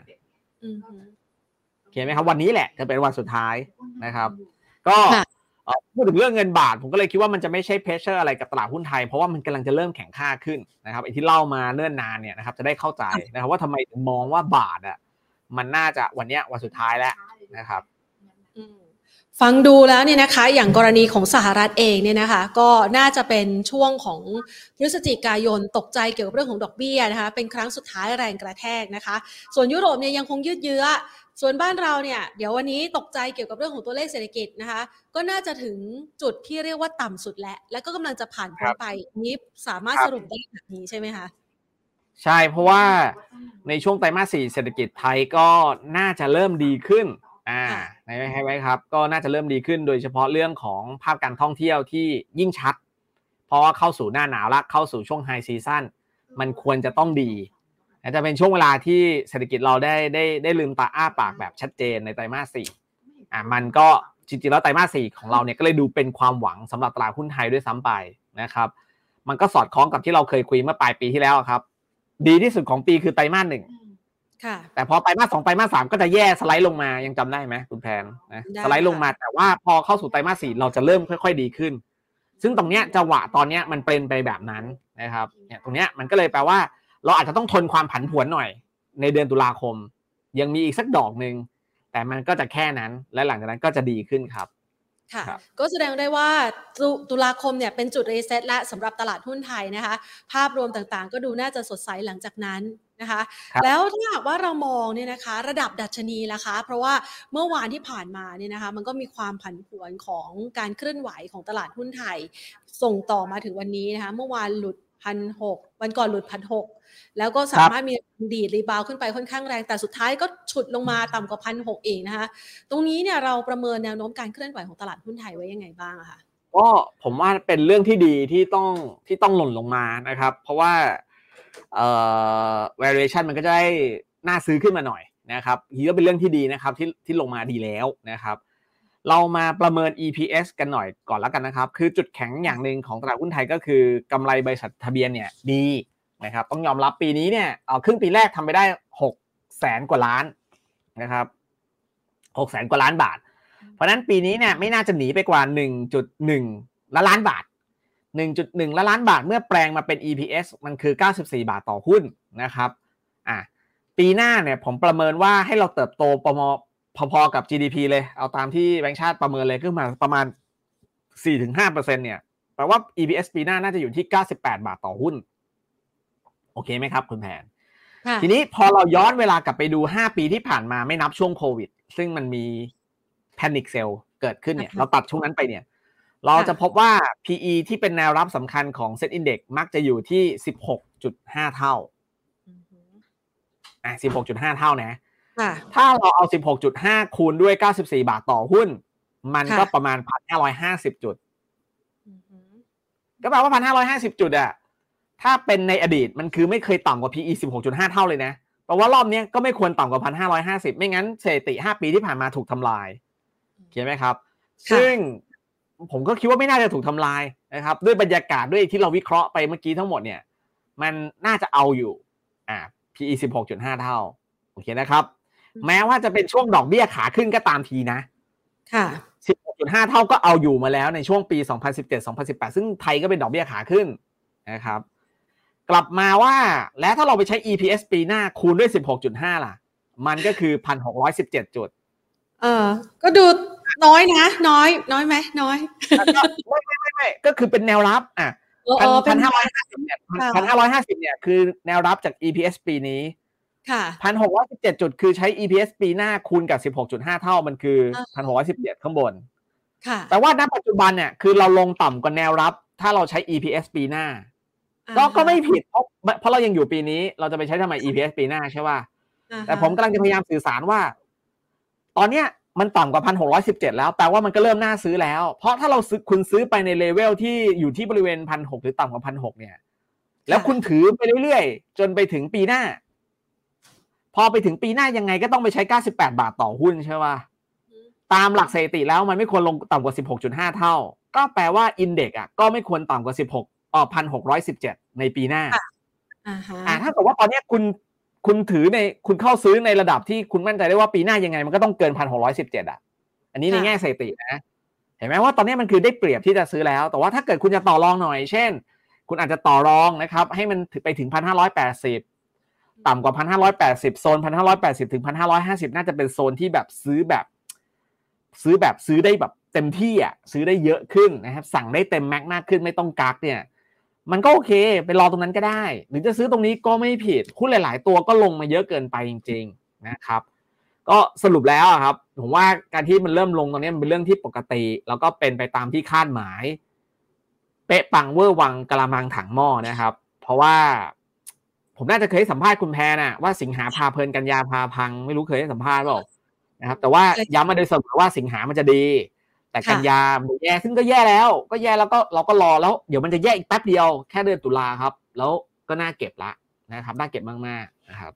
เห็นไหมครับ วันนี้แหละจะเป็นวันสุดท้ายนะครับ ก็พูดถึงเรื่องเงินบาท ผมก็เลยคิดว่ามันจะไม่ใช่เพชเชอร์อะไรกับตลาดหุ้นไทย เพราะว่ามันกำลังจะเริ่มแข่งค่าขึ้นนะครับไอ้ที่เล่ามาเนิ่นนานเนี่ยนะครับ จะได้เข้าใจนะครับ ว่าทำไมถึงมองว่าบาทอะมันน่าจะวันนี้วันสุดท้ายแล้วนะครับ ฟังดูแล้วเนี่ยนะคะอย่างกรณีของสหรัฐเองเนี่ยนะคะก็น่าจะเป็นช่วงของพฤศจิกายนตกใจเกี่ยวกับเรื่องของดอกเบี้ยนะคะเป็นครั้งสุดท้ายแรงกระแทกนะคะ ส่วนยุโรปเนี่ยยังคงยืดเยื้อ ส่วนบ้านเราเนี่ยเดี๋ยววันนี้ตกใจเกี่ยวกับเรื่องของตัวเลขเศรษฐกิจนะคะ ก็น่าจะถึงจุดที่เรียกว่าต่ำสุดแล้ว และก็กำลังจะผ่านพ้นไปนี้สามารถสรุปได้แบบนี้ใช่ไหมคะใช่เพราะว่าในช่วงไตรมาสสี่เศรษฐกิจไทยก็น่าจะเริ่มดีขึ้น อ่าใช่ไหมครับ ก็น่าจะเริ่มดีขึ้นโดยเฉพาะเรื่องของภาพการท่องเที่ยวที่ยิ่งชัด เพราะว่าเข้าสู่หน้าหนาวละเข้าสู่ช่วงไฮซีซั่นมันควรจะต้องดีจะเป็นช่วงเวลาที่เศรษฐกิจเราได้ได้ได้ลืมตาอ้าปากแบบชัดเจนในไตรมาสสี่อ่ามันก็จริงๆแล้วไตรมาสสี่ของเราเนี่ยก็เลยดูเป็นความหวังสำหรับตลาดหุ้นไทยด้วยซ้ำไปนะครับ มันก็สอดคล้องกับที่เราเคยคุยเมื่อปลายปีที่แล้วครับ ดีที่สุดของปีคือไตรมาสหนึ่ง ค่ะ แต่พอไตรมาสสองไตรมาสสามก็จะแย่สไลด์ลงมายังจำได้ไหมคุณแพนนะได้สไลด์ลงมาแต่ว่าพอเข้าสู่ไตรมาสสี่เราจะเริ่มค่อย ๆ ดีขึ้น ซึ่งตรงเนี้ยจังหวะตอนเนี้ยมันเป็นไปแบบนั้นนะครับเนี่ยตรงเนี้ยมันก็เลยแปลว่า เราอาจจะต้องทนความผันผวนหน่อย ในเดือนตุลาคม ยังมีอีกสักดอกหนึ่งแต่มันก็จะแค่นั้นและหลังจากนั้นก็จะดีขึ้นครับค่ะครับก็แสดงได้ว่าตุตุลาคมเนี่ยเป็นจุดรีเซ็ตและสำหรับตลาดหุ้นไทยนะคะ ภาพรวมต่างๆ ก็ดูน่าจะสดใสหลังจากนั้น นะคะครับแล้วถ้าหากว่าเรามองเนี่ยนะคะ ระดับดัชนีล่ะคะ เพราะว่าเมื่อวานที่ผ่านมาเนี่ยนะคะ มันก็มีความผันผวนของการเคลื่อนไหวของตลาดหุ้นไทย ส่งต่อมาถึงวันนี้นะคะ เมื่อวานหลุดพันหกวันก่อนหลุดพันหกแล้วก็สามารถมีดีด rebound ขึ้นไปค่อนข้างแรง แต่สุดท้ายก็ฉุดลงมาต่ำกว่าพันหกเองนะคะ ตรงนี้เนี่ยเราประเมินแนวโน้มการเคลื่อนไหวของตลาดหุ้นไทยไว้ยังไงบ้างอะคะก็ผมว่าเป็นเรื่องที่ดีที่ต้องที่ต้องหล่นลงมานะครับ เพราะว่า เอ่อ valuation มันก็จะได้น่าซื้อขึ้นมาหน่อยนะครับทีก็เป็นเรื่องที่ดีนะครับที่ที่ลงมาดีแล้วนะครับ เรามาประเมิน EPS กันหน่อยก่อนแล้วกันนะครับ คือจุดแข็งอย่างหนึ่งของตลาดหุ้นไทยก็คือกำไรบริษัททะเบียนเนี่ยดีนะครับ ต้องยอมรับปีนี้เนี่ยเอ่อครึ่งปีแรกทำไปได้หกแสนกว่าล้านนะครับหกแสนกว่าล้านบาท เพราะฉะนั้นปีนี้เนี่ยไม่น่าจะหนีไปกว่า 1.1ล้านล้านบาท 1.1 ล้านล้านบาทเมื่อแปลงมาเป็น EPS มันคือ 94 บาทต่อหุ้นนะครับอะปีหน้าเนี่ยผมประเมินว่าให้เราเติบโตประมาณพอๆกับ GDP เลยเอาตามที่แบงก์ชาติประเมินเลยขึ้นมาประมาณ 4-5%เนี่ยแปลว่า EPS ปีหน้าน่าจะอยู่ที่ 98 บาทต่อหุ้น โอเคไหมครับคุณแผนค่ะทีนี้พอเราย้อนเวลากลับไปดู 5 ปีที่ผ่านมาไม่นับช่วงโควิด ซึ่งมันมีแพนิคเซลเกิดขึ้นเนี่ยอ่าฮะเราตัดช่วงนั้นไปเนี่ย เราจะพบว่า PE ที่เป็นแนวรับสำคัญของ Set Index มักจะอยู่ที่ 16.5 เท่าอือฮึอะ16.5 เท่านะค่ะถ้าเราเอา 16.5 คูณด้วย 94 บาทต่อหุ้น มันก็ค่ะประมาณ 1,550 จุดอือฮึก็แปลว่า 1,550 จุดอะถ้าเป็นในอดีตมันคือไม่เคยต่ำกว่า PE 16.5 เท่าเลยนะแปลว่ารอบเนี้ยก็ไม่ควรต่ำกว่า 1,550 ไม่งั้นสถิติ5ปีที่ผ่านมาถูกทำลายเข้าไหมครับค่ะซึ่ง ผมก็คิดว่าไม่น่าจะถูกทำลายนะครับ ด้วยบรรยากาศด้วยที่เราวิเคราะห์ไปเมื่อกี้ทั้งหมดเนี่ย มันน่าจะเอาอยู่อ่า PE 16.5เท่า โอเคนะครับ แม้ว่าจะเป็นช่วงดอกเบี้ยขาขึ้นก็ตามทีนะ ค่ะ16.5เท่าก็เอาอยู่มาแล้วในช่วงปี2017-2018ซึ่งไทยก็เป็นดอกเบี้ยขาขึ้นนะครับ กลับมาว่าแล้วถ้าเราไปใช้ EPS ปีหน้าคูณด้วย16.5ล่ะ มันก็คือ1,617จุด เออ ก็ดู น้อยนะ น้อย น้อยไหมน้อยแล้วก็ไม่ไม่ไม่ไม่ก็คือเป็นแนวรับอะเออพัเอนอเป็พันนห้าร้อยห้าสิบเนี่ยค่ะพันห้าร้อยห้าสิบเนี่ยคือแนวรับจาก EPS ปีนี้ค่ะพันหกร้อยสิบเจ็ดจุดคือใช้ EPS ปีหน้าคูณกับสิบหกจุดห้าเท่ามันคืออ่าพันหกร้อยสิบเจ็ดข้างบนค่ะแต่ว่าณปัจจุบันเนี่ยคือเราลงต่ำกว่าแนวรับ ถ้าเราใช้ EPS ปีหน้าก็ก็ไม่ผิดเพราะเพราะเรายังอยู่ปีนี้ เราจะไปใช้ทำไม EPS ปีหน้าใช่ป่ะอ่าฮะแต่ผมกำลังจะพยายามสื่อสารว่า ตอนเนี้ย มันต่ำกว่าพันหกร้อยสิบเจ็ดแล้วแปลว่ามันก็เริ่มน่าซื้อแล้ว เพราะถ้าเราซื้อคุณซื้อไปในเลเวลที่อยู่ที่บริเวณพันหกหรือต่ำกว่าพันหกเนี่ย แล้วคุณถือไปเรื่อยๆ จนไปถึงปีหน้า พอไปถึงปีหน้ายังไงก็ต้องไปใช้เก้าสิบแปดบาทต่อหุ้นใช่ป่ะตามหลักสถิติแล้วมันไม่ควรลงต่ำกว่าสิบหกจุดห้าเท่า ก็แปลว่าอินเด็กอะก็ไม่ควรต่ำกว่าสิบหกอ๋อพันหกร้อยสิบเจ็ดในปีหน้าอ่าฮะอ่าถ้าเกิดว่าตอนเนี้ยคุณ คุณถือในคุณเข้าซื้อในระดับที่คุณมั่นใจได้ว่าปีหน้ายังไง มันก็ต้องเกินพันหกร้อยสิบเจ็ดอะ อันนี้ในแง่สถิตินะ เห็นไหมว่าตอนนี้มันคือได้เปรียบที่จะซื้อแล้ว แต่ว่าถ้าเกิดคุณจะต่อรองหน่อย เช่น คุณอาจจะต่อรองนะครับ ให้มันไปถึงพันห้าร้อยแปดสิบต่ำกว่าพันห้าร้อยแปดสิบโซนพันห้าร้อยแปดสิบถึงพันห้าร้อยห้าสิบน่าจะเป็นโซนที่แบบซื้อแบบ ซื้อแบบซื้อได้แบบเต็มที่อะซื้อได้เยอะขึ้นนะครับ สั่งได้เต็มแม็กมากขึ้นไม่ต้องกักเนี่ย มันก็โอเคไปรอตรงนั้นก็ได้ หรือจะซื้อตรงนี้ก็ไม่ผิดหุ้นหลาย ๆ ตัวก็ลงมาเยอะเกินไปจริง ๆนะครับ ก็สรุปแล้วอะครับผมว่าการที่มันเริ่มลงตรงนี้มันเป็นเรื่องที่ปกติ แล้วก็เป็นไปตามที่คาดหมาย เป๊ะปังเวอร์วังกะละมังถังหม้อนะครับ เพราะว่าผมน่าจะเคยให้สัมภาษณ์คุณแพรน่ะว่าสิงหาพาเพลินกันยาพาพัง ไม่รู้เคยให้สัมภาษณ์เปล่านะครับ แต่ว่าย้ำมาโดยเสมอว่าสิงหามันจะดี แต่กันยามันแย่ซึ่งก็แย่แล้ว ก็แย่แล้วก็เราก็รอแล้ว เดี๋ยวมันจะแย่อีกแป๊บเดียวแค่เดือนตุลาครับ แล้วก็น่าเก็บละนะครับน่าเก็บมากๆนะครับ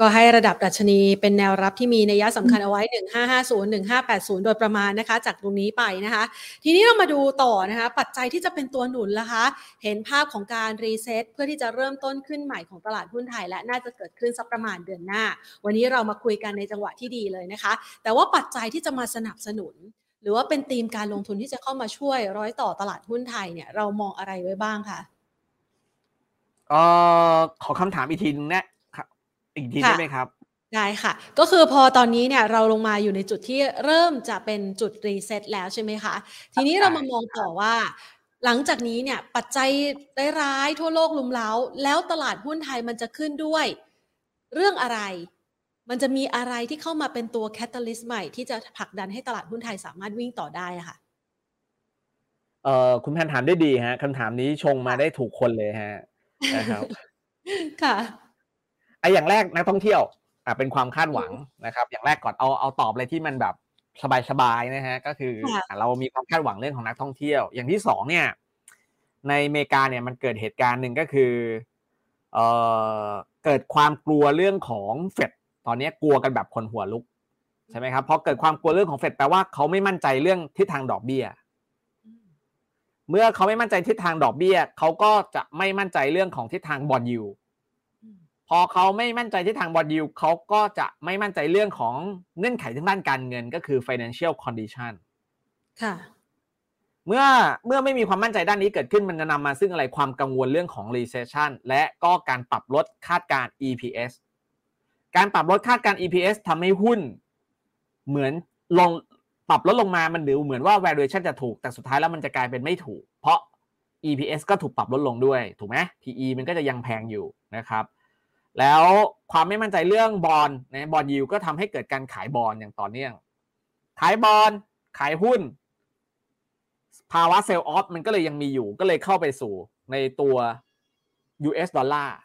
ก็ให้ระดับดัชนีเป็นแนวรับที่มีนัยสำคัญเอาไว้ 1550 1580 โดยประมาณนะคะ จากตรงนี้ไปนะคะ ทีนี้เรามาดูต่อนะคะ ปัจจัยที่จะเป็นตัวหนุนละคะ เห็นภาพของการ reset เพื่อที่จะเริ่มต้นขึ้นใหม่ของตลาดหุ้นไทย และน่าจะเกิดขึ้นสักประมาณเดือนหน้า วันนี้เรามาคุยกันในจังหวะที่ดีเลยนะคะ แต่ว่าปัจจัยที่จะมาสนับสนุนห รือว่าเป็นธีมการลงทุนที่จะเข้ามาช่วยร้อยต่อตลาดหุ้นไทยเนี่ยเรามองอะไรไว้บ้างคะเอ่อขอคำถามอีกทีนึงนะอีกทีได้ไหมครับได้ค่ะ ก็คือพอตอนนี้เนี่ยเราลงมาอยู่ในจุดที่เริ่มจะเป็นจุด reset แล้วใช่ไหมคะ ทีนี้เรามามองต่อว่า หลังจากนี้เนี่ยปัจจัยร้ายๆทั่วโลกลุมเล้า แล้วตลาดหุ้นไทยมันจะขึ้นด้วย เรื่องอะไร มันจะมีอะไรที่เข้ามาเป็นตัว catalyst ใหม่ที่จะผลักดันให้ตลาดหุ้นไทยสามารถวิ่งต่อได้ค่ะเอ่อคุณแพนถามได้ดีฮะคำถามนี้ชงมาได้ถูกคนเลยฮะนะครับค่ะไออย่างแรกนักท่องเที่ยวอ่าเป็นความคาดหวังนะครับ อย่างแรกก่อนเอาเอาตอบเลยที่มันแบบสบายๆนะฮะก็คือเรามีความคาดหวังเรื่องของนักท่องเที่ยว อย่างที่สองเนี่ย ในอเมริกาเนี่ยมันเกิดเหตุการณ์หนึ่งก็คือเอ่อเกิดความกลัวเรื่องของเฟด ตอนนี้กลัวกันแบบคนหัวลุกใช่ไหมครับเพราะเกิดความกลัวเรื่องของเฟดแปลว่าเขาไม่มั่นใจเรื่องทิศทางดอกเบี้ย เมื่อเขาไม่มั่นใจทิศทางดอกเบี้ยเขาก็จะไม่มั่นใจเรื่องของทิศทางบอลยูพอเขาไม่มั่นใจที่ทางบอลยูเขาก็จะไม่มั่นใจเรื่องของเงื่อนไขทางด้านการเงินก็คือ financial condition ค่ะ เมื่อเมื่อไม่มีความมั่นใจด้านนี้เกิดขึ้นมันจะนำมาซึ่งอะไรความกังวลเรื่องของ recession และก็การปรับลดคาดการ EPS การปรับลดคาดการ EPS ทำให้หุ้น เหมือนลงปรับลดลงมามันดูเหมือนว่า valuation จะถูก แต่สุดท้ายแล้วมันจะกลายเป็นไม่ถูก เพราะ EPS ก็ถูกปรับลดลงด้วย ถูกไหม PE มันก็จะยังแพงอยู่นะครับ แล้วความไม่มั่นใจเรื่อง bond นะ bond yield ก็ทำให้เกิดการขายบอลอย่างต่อเนื่อง ขายบอลขายหุ้น ภาวะ sell off มันก็เลยยังมีอยู่ ก็เลยเข้าไปสู่ในตัว US ดอลลาร์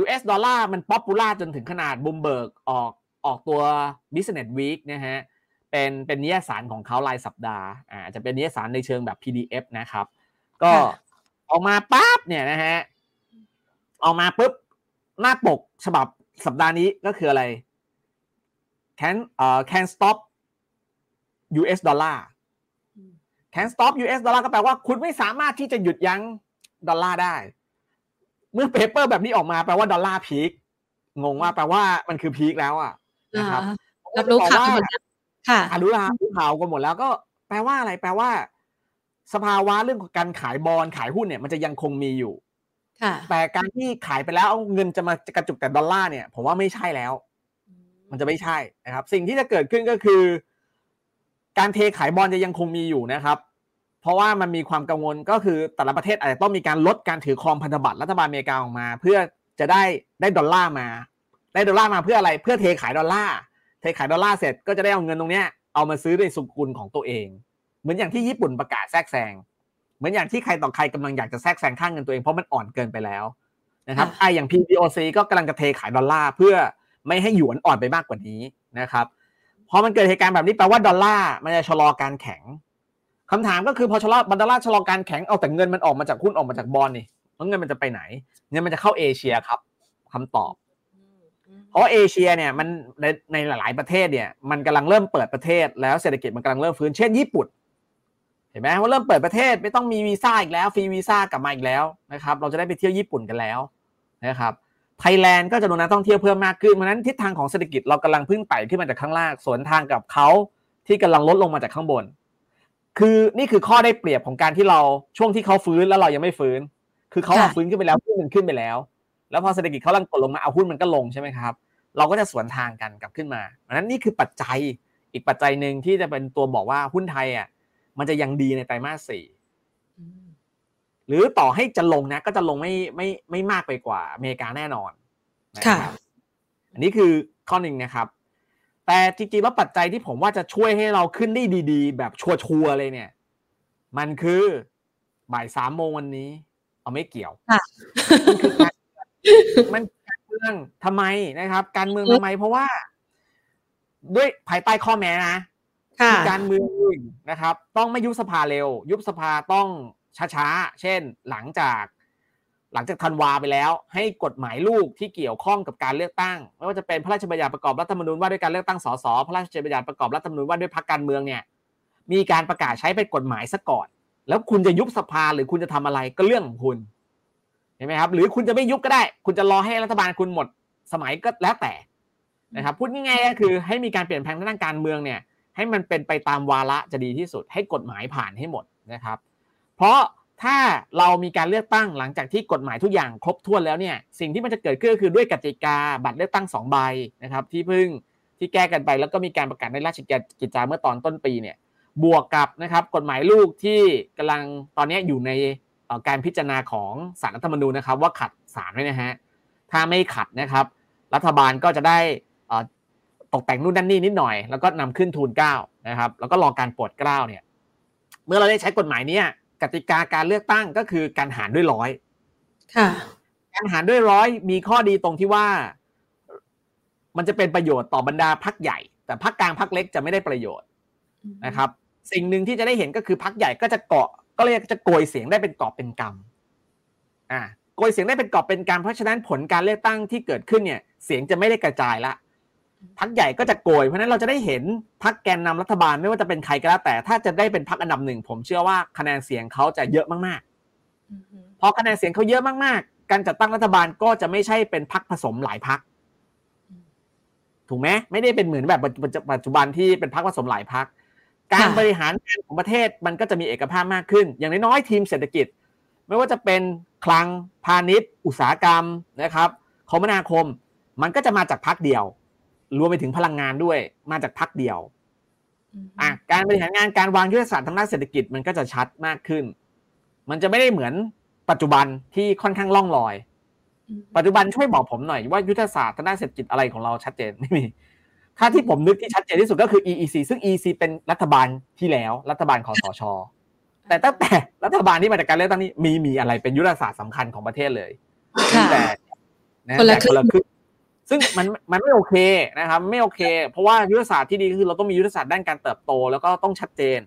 US ดอลลาร์มัน popular จนถึงขนาดบุมเบิร์กออกออกตัว Business Week นะฮะเป็นเป็นนิยสารของเขารายสัปดาห์อ่าจะเป็นนิยสารในเชิงแบบ PDF นะครับ ก็ออกมาปั๊บเนี่ยนะฮะออกมาปุ๊บหน้าปกฉบับสัปดาห์นี้ก็คืออะไร can เอ่อ can stop US ดอลลาร์ can stop US ดอลลาร์ก็แปลว่าคุณไม่สามารถที่จะหยุดยั้งดอลลาร์ได้ เมื่อเปเปอร์แบบนี้ออกมาแปลว่าดอลลาร์พีคงงว่าแปลว่ามันคือพีคแล้วอะนะครับรับรู้ข่าวหมดค่ะรู้ละรู้ข่าวกันหมดแล้วก็แปลว่าอะไรแปลว่า สภาวะเรื่องของการขายบอลขายหุ้นเนี่ย มันจะยังคงมีอยู่แต่การที่ขายไปแล้วเอาเงินจะมากระจุกแต่ดอลลาร์เนี่ย ผมว่าไม่ใช่แล้ว มันจะไม่ใช่นะครับ สิ่งที่จะเกิดขึ้นก็คือ การเทขายบอลจะยังคงมีอยู่นะครับ เพราะว่ามันมีความกังวลก็คือแต่ละประเทศอาจจะต้องมีการลดการถือครองพันธบัตรรัฐบาลอเมริกาออกมา เพื่อจะได้ได้ดอลลาร์มา ได้ดอลลาร์มาเพื่ออะไรเพื่อเทขายดอลลาร์เทขายดอลลาร์เสร็จก็จะได้เอาเงินตรงเนี้ยเอามาซื้อในสุกุลของตัวเอง เหมือนอย่างที่ญี่ปุ่นประกาศแทรกแซงเหมือนอย่างที่ใครต่อใครกำลังอยากจะแทรกแซงค่างเงินตัวเองเพราะมันอ่อนเกินไปแล้วนะครับไออย่าง PBOC ก็กำลังจะเทขายดอลลาร์เพื่อไม่ให้หยวนอ่อนไปมากกว่านี้นะครับพอมันเกิดเหตุการณ์แบบนี้แปลว่าดอลลาร์มันจะชะลอการแข็ง คำถามก็คือพอชะลอดอลลาร์ชะลอการแข็งเอาแต่เงินมันออกมาจากหุ้นออกมาจากบอลนี่แล้วเงินมันจะไปไหนเงินมันจะเข้าเอเชียครับคำตอบ เพราะเอเชียเนี่ยมันในในหลาย ๆ ประเทศเนี่ยมันกำลังเริ่มเปิดประเทศ แล้วเศรษฐกิจมันกำลังเริ่มฟื้นเช่นญี่ปุ่นเห็นไหมว่าเริ่มเปิดประเทศไม่ต้องมีวีซ่าอีกแล้วฟรีวีซ่ากลับมาอีกแล้วนะครับเราจะได้ไปเที่ยวญี่ปุ่นกันแล้วนะครับไทยแลนด์ก็จะโดนนักท่องเที่ยวเพิ่มมากขึ้นเพราะนั้นทิศทางของเศรษฐกิจเรากำลังพึ่งไต่ขึ้นมาจากข้างล่างสวนทางกับเขาที่กำลังลดลงมาจากข้างบน คือนี่คือข้อได้เปรียบของการที่เราช่วงที่เขาฟื้นแล้วเรายังไม่ฟื้น คือเขาฟื้นขึ้นไปแล้วหุ้นมันขึ้นไปแล้ว แล้วพอเศรษฐกิจเขาลังกดลงมาเอาหุ้นมันก็ลงใช่ไหมครับ เราก็จะสวนทางกันกลับขึ้นมาเพราะนั้นนี่คือปัจจัยอีกปัจจัยหนึ่งที่จะเป็นตัวบอกว่าหุ้นไทยอะมันจะยังดีในไตรมาสสี่หรือต่อให้จะลงนะ ก็จะลงไม่ไม่ไม่มากไปกว่าอเมริกาแน่นอนนะครับอันนี้คือข้อหนึ่งนะครับ แต่จริงๆแล้วปัจจัยที่ผมว่าจะช่วยให้เราขึ้นได้ดีๆ แบบชัวร์ๆเลยเนี่ย มันคือบ่ายสามโมงวันนี้ เอาไม่เกี่ยวมันการเมืองทำไมนะครับ การเมืองทำไม เพราะว่า ด้วยภายใต้ข้อแม้นะการเมืองนะครับ ต้องไม่ยุบสภาเร็ว ยุบสภาต้องช้าๆ เช่น หลังจาก หลังจากธันวาไปแล้ว ให้กฎหมายลูกที่เกี่ยวข้องกับการเลือกตั้ง ไม่ว่าจะเป็นพระราชบัญญัติประกอบรัฐธรรมนูญว่าด้วยการเลือกตั้งสสพระราชบัญญัติประกอบรัฐธรรมนูญว่าด้วยพรรคการเมืองเนี่ยมีการประกาศใช้เป็นกฎหมายซะก่อน แล้วคุณจะยุบสภาหรือคุณจะทำอะไรก็เรื่องของคุณเห็นไหมครับ หรือคุณจะไม่ยุบก็ได้ คุณจะรอให้รัฐบาลคุณหมด สมัยก็แล้วแต่นะครับพูดง่ายๆก็คือให้มีการเปลี่ยนแปลงทางการเมืองเนี่ยให้มันเป็นไปตามวาระจะดีที่สุด ให้กฎหมายผ่านให้หมดนะครับ เพราะ ถ้าเรามีการเลือกตั้งหลังจากที่กฎหมายทุกอย่างครบถ้วนแล้วเนี่ยสิ่งที่มันจะเกิดขึ้นก็คือด้วยกติกาบัตรเลือกตั้งสองใบนะครับที่เพิ่งที่แก้กันไปแล้วก็มีการประกาศในราชกิจจาเมื่อตอนต้นปีเนี่ยบวกกับนะครับกฎหมายลูกที่กำลังตอนนี้อยู่ในการพิจารณาของสารรัฐธรรมนูญนะครับ ว่าขัดสารไว้นะฮะถ้าไม่ขัดนะครับ รัฐบาลก็จะได้ตกแต่งนู่นนั่นนี่นิดหน่อย แล้วก็นำขึ้นทูลเก้านะครับแล้วก็รอการโปรดเกล้าเนี่ยเมื่อเราได้ใช้กฎหมายนี้ กติกาการเลือกตั้งก็คือการหารด้วยร้อยค่ะ การหารด้วยร้อยมีข้อดีตรงที่ว่า มันจะเป็นประโยชน์ต่อบรรดาพักใหญ่ แต่พักกลางพักเล็กจะไม่ได้ประโยชน์นะครับ สิ่งหนึ่งที่จะได้เห็นก็คือพักใหญ่ก็จะเกาะ ก็เรียกจะโกยเสียงได้เป็นกอบเป็นกำอ่าโกยเสียงได้เป็นกอบเป็นกำเพราะฉะนั้นผลการเลือกตั้งที่เกิดขึ้นเนี่ย เสียงจะไม่ได้กระจายละ พักใหญ่ก็จะโกย เพราะนั้นเราจะได้เห็นพักแกนนำรัฐบาลไม่ว่าจะเป็นใครก็แล้วแต่ ถ้าจะได้เป็นพักอันดับหนึ่งผมเชื่อว่าคะแนนเสียงเขาจะเยอะมากๆพอคะแนนเสียงเขาเยอะมากๆ การจัดตั้งรัฐบาลก็จะไม่ใช่เป็นพักผสมหลายพักถูกไหมไม่ได้เป็นเหมือนแบบปัจจุบันที่เป็นพักผสมหลายพักการบริหารงานของประเทศมันก็จะมีเอกภาพมากขึ้น อย่างน้อยๆทีมเศรษฐกิจ ไม่ว่าจะเป็นคลังพาณิชย์ อุตสาหกรรมนะครับคมนาคม มันก็จะมาจากพักเดียว รวมไปถึงพลังงานด้วยมาจากพักเดียวอะการบริหารงานการวางยุทธศาสตร์ทางด้านเศรษฐกิจมันก็จะชัดมากขึ้น มันจะไม่ได้เหมือนปัจจุบันที่ค่อนข้างล่องลอย ปัจจุบันช่วยบอกผมหน่อยว่ายุทธศาสตร์ทางด้านเศรษฐกิจอะไรของเราชัดเจนไม่มีถ้าที่ผมนึกที่ชัดเจนที่สุดก็คือ EEC ซึ่ง EEC เป็นรัฐบาลที่แล้ว รัฐบาลคอสช แต่ตั้งแต่รัฐบาลที่มาจากการเลือกตั้งนี้มีมีอะไรเป็นยุทธศาสตร์สำคัญของประเทศเลยแต่คนละครึ่ง ซึ่งมันมันไม่โอเคนะครับ ไม่โอเค เพราะว่ายุทธศาสตร์ที่ดีคือเราต้องมียุทธศาสตร์ด้านการเติบโต แล้วก็ต้องชัดเจน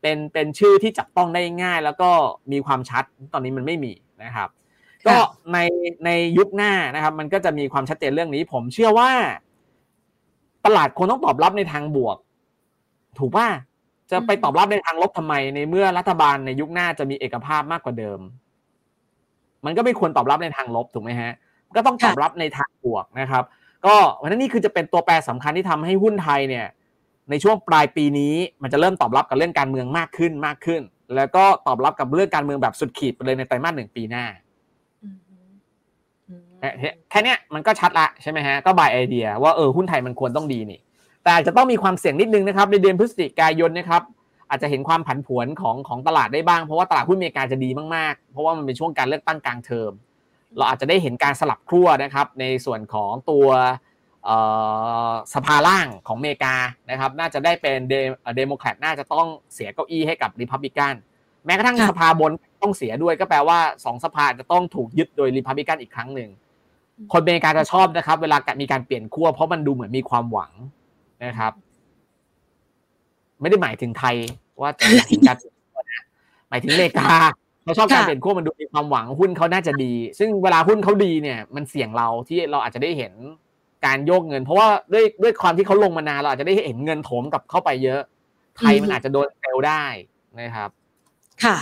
เป็นเป็นชื่อที่จับต้องได้ง่าย แล้วก็มีความชัดตอนนี้มันไม่มีนะครับ ก็ในในยุคหน้านะครับ มันก็จะมีความชัดเจนเรื่องนี้ ผมเชื่อว่า ตลาดคงต้องตอบรับในทางบวก ถูกป่ะจะไปตอบรับในทางลบทำไมในเมื่อรัฐบาลในยุคหน้าจะมีเอกภาพมากกว่าเดิม มันก็ไม่ควรตอบรับในทางลบถูกไหมฮะ ก็ต้องตอบรับในทางบวกนะครับ ก็วันนี้นี่คือจะเป็นตัวแปรสำคัญที่ทำให้หุ้นไทยเนี่ยในช่วงปลายปีนี้มันจะเริ่มตอบรับกับเรื่องการเมืองมากขึ้นมากขึ้น แล้วก็ตอบรับกับเรื่องการเมืองแบบสุดขีดไปเลยในไตรมาสหนึ่งปีหน้าแค่นี้มันก็ชัดละใช่ไหมฮะก็ buy idea ว่าเออหุ้นไทยมันควรต้องดีนี่ แต่อาจจะต้องมีความเสี่ยงนิดนึงนะครับ ในเดือนพฤศจิกายนนะครับ อาจจะเห็นความผันผวนของของตลาดได้บ้างเพราะว่าตลาดหุ้นอเมริกาจะดีมากๆ เพราะว่ามันเป็นช่วงการเลือกตั้งกลางเทอม เราอาจจะได้เห็นการสลับขั้วนะครับในส่วนของตัวสภาล่างของอเมริกานะครับน่าจะได้เป็นเดโมแครตน่าจะต้องเสียเก้าอี้ให้กับรีพับลิกันแม้กระทั่งสภาบนต้องเสียด้วยก็แปลว่าสองสภาจะต้องถูกยึดโดยริพับบิกันอีกครั้งหนึ่งคนอเมริกาจะชอบนะครับ เวลามีการเปลี่ยนขั้วเพราะมันดูเหมือนมีความหวังนะครับ ไม่ได้หมายถึงไทยว่าจะอยากเห็นการหมายถึงอเมริกา เขาชอบการเปลี่ยนขั้วมันดูมีความหวังหุ้นเขาน่าจะดี ซึ่งเวลาหุ้นเขาดีเนี่ยมันเสี่ยงเราที่เราอาจจะได้เห็นการโยกเงิน เพราะว่าด้วยด้วยความที่เขาลงมานานเราอาจจะได้เห็นเงินโถมกับเข้าไปเยอะ ไทยมันอาจจะโดนเซลได้นะครับ ค่ะ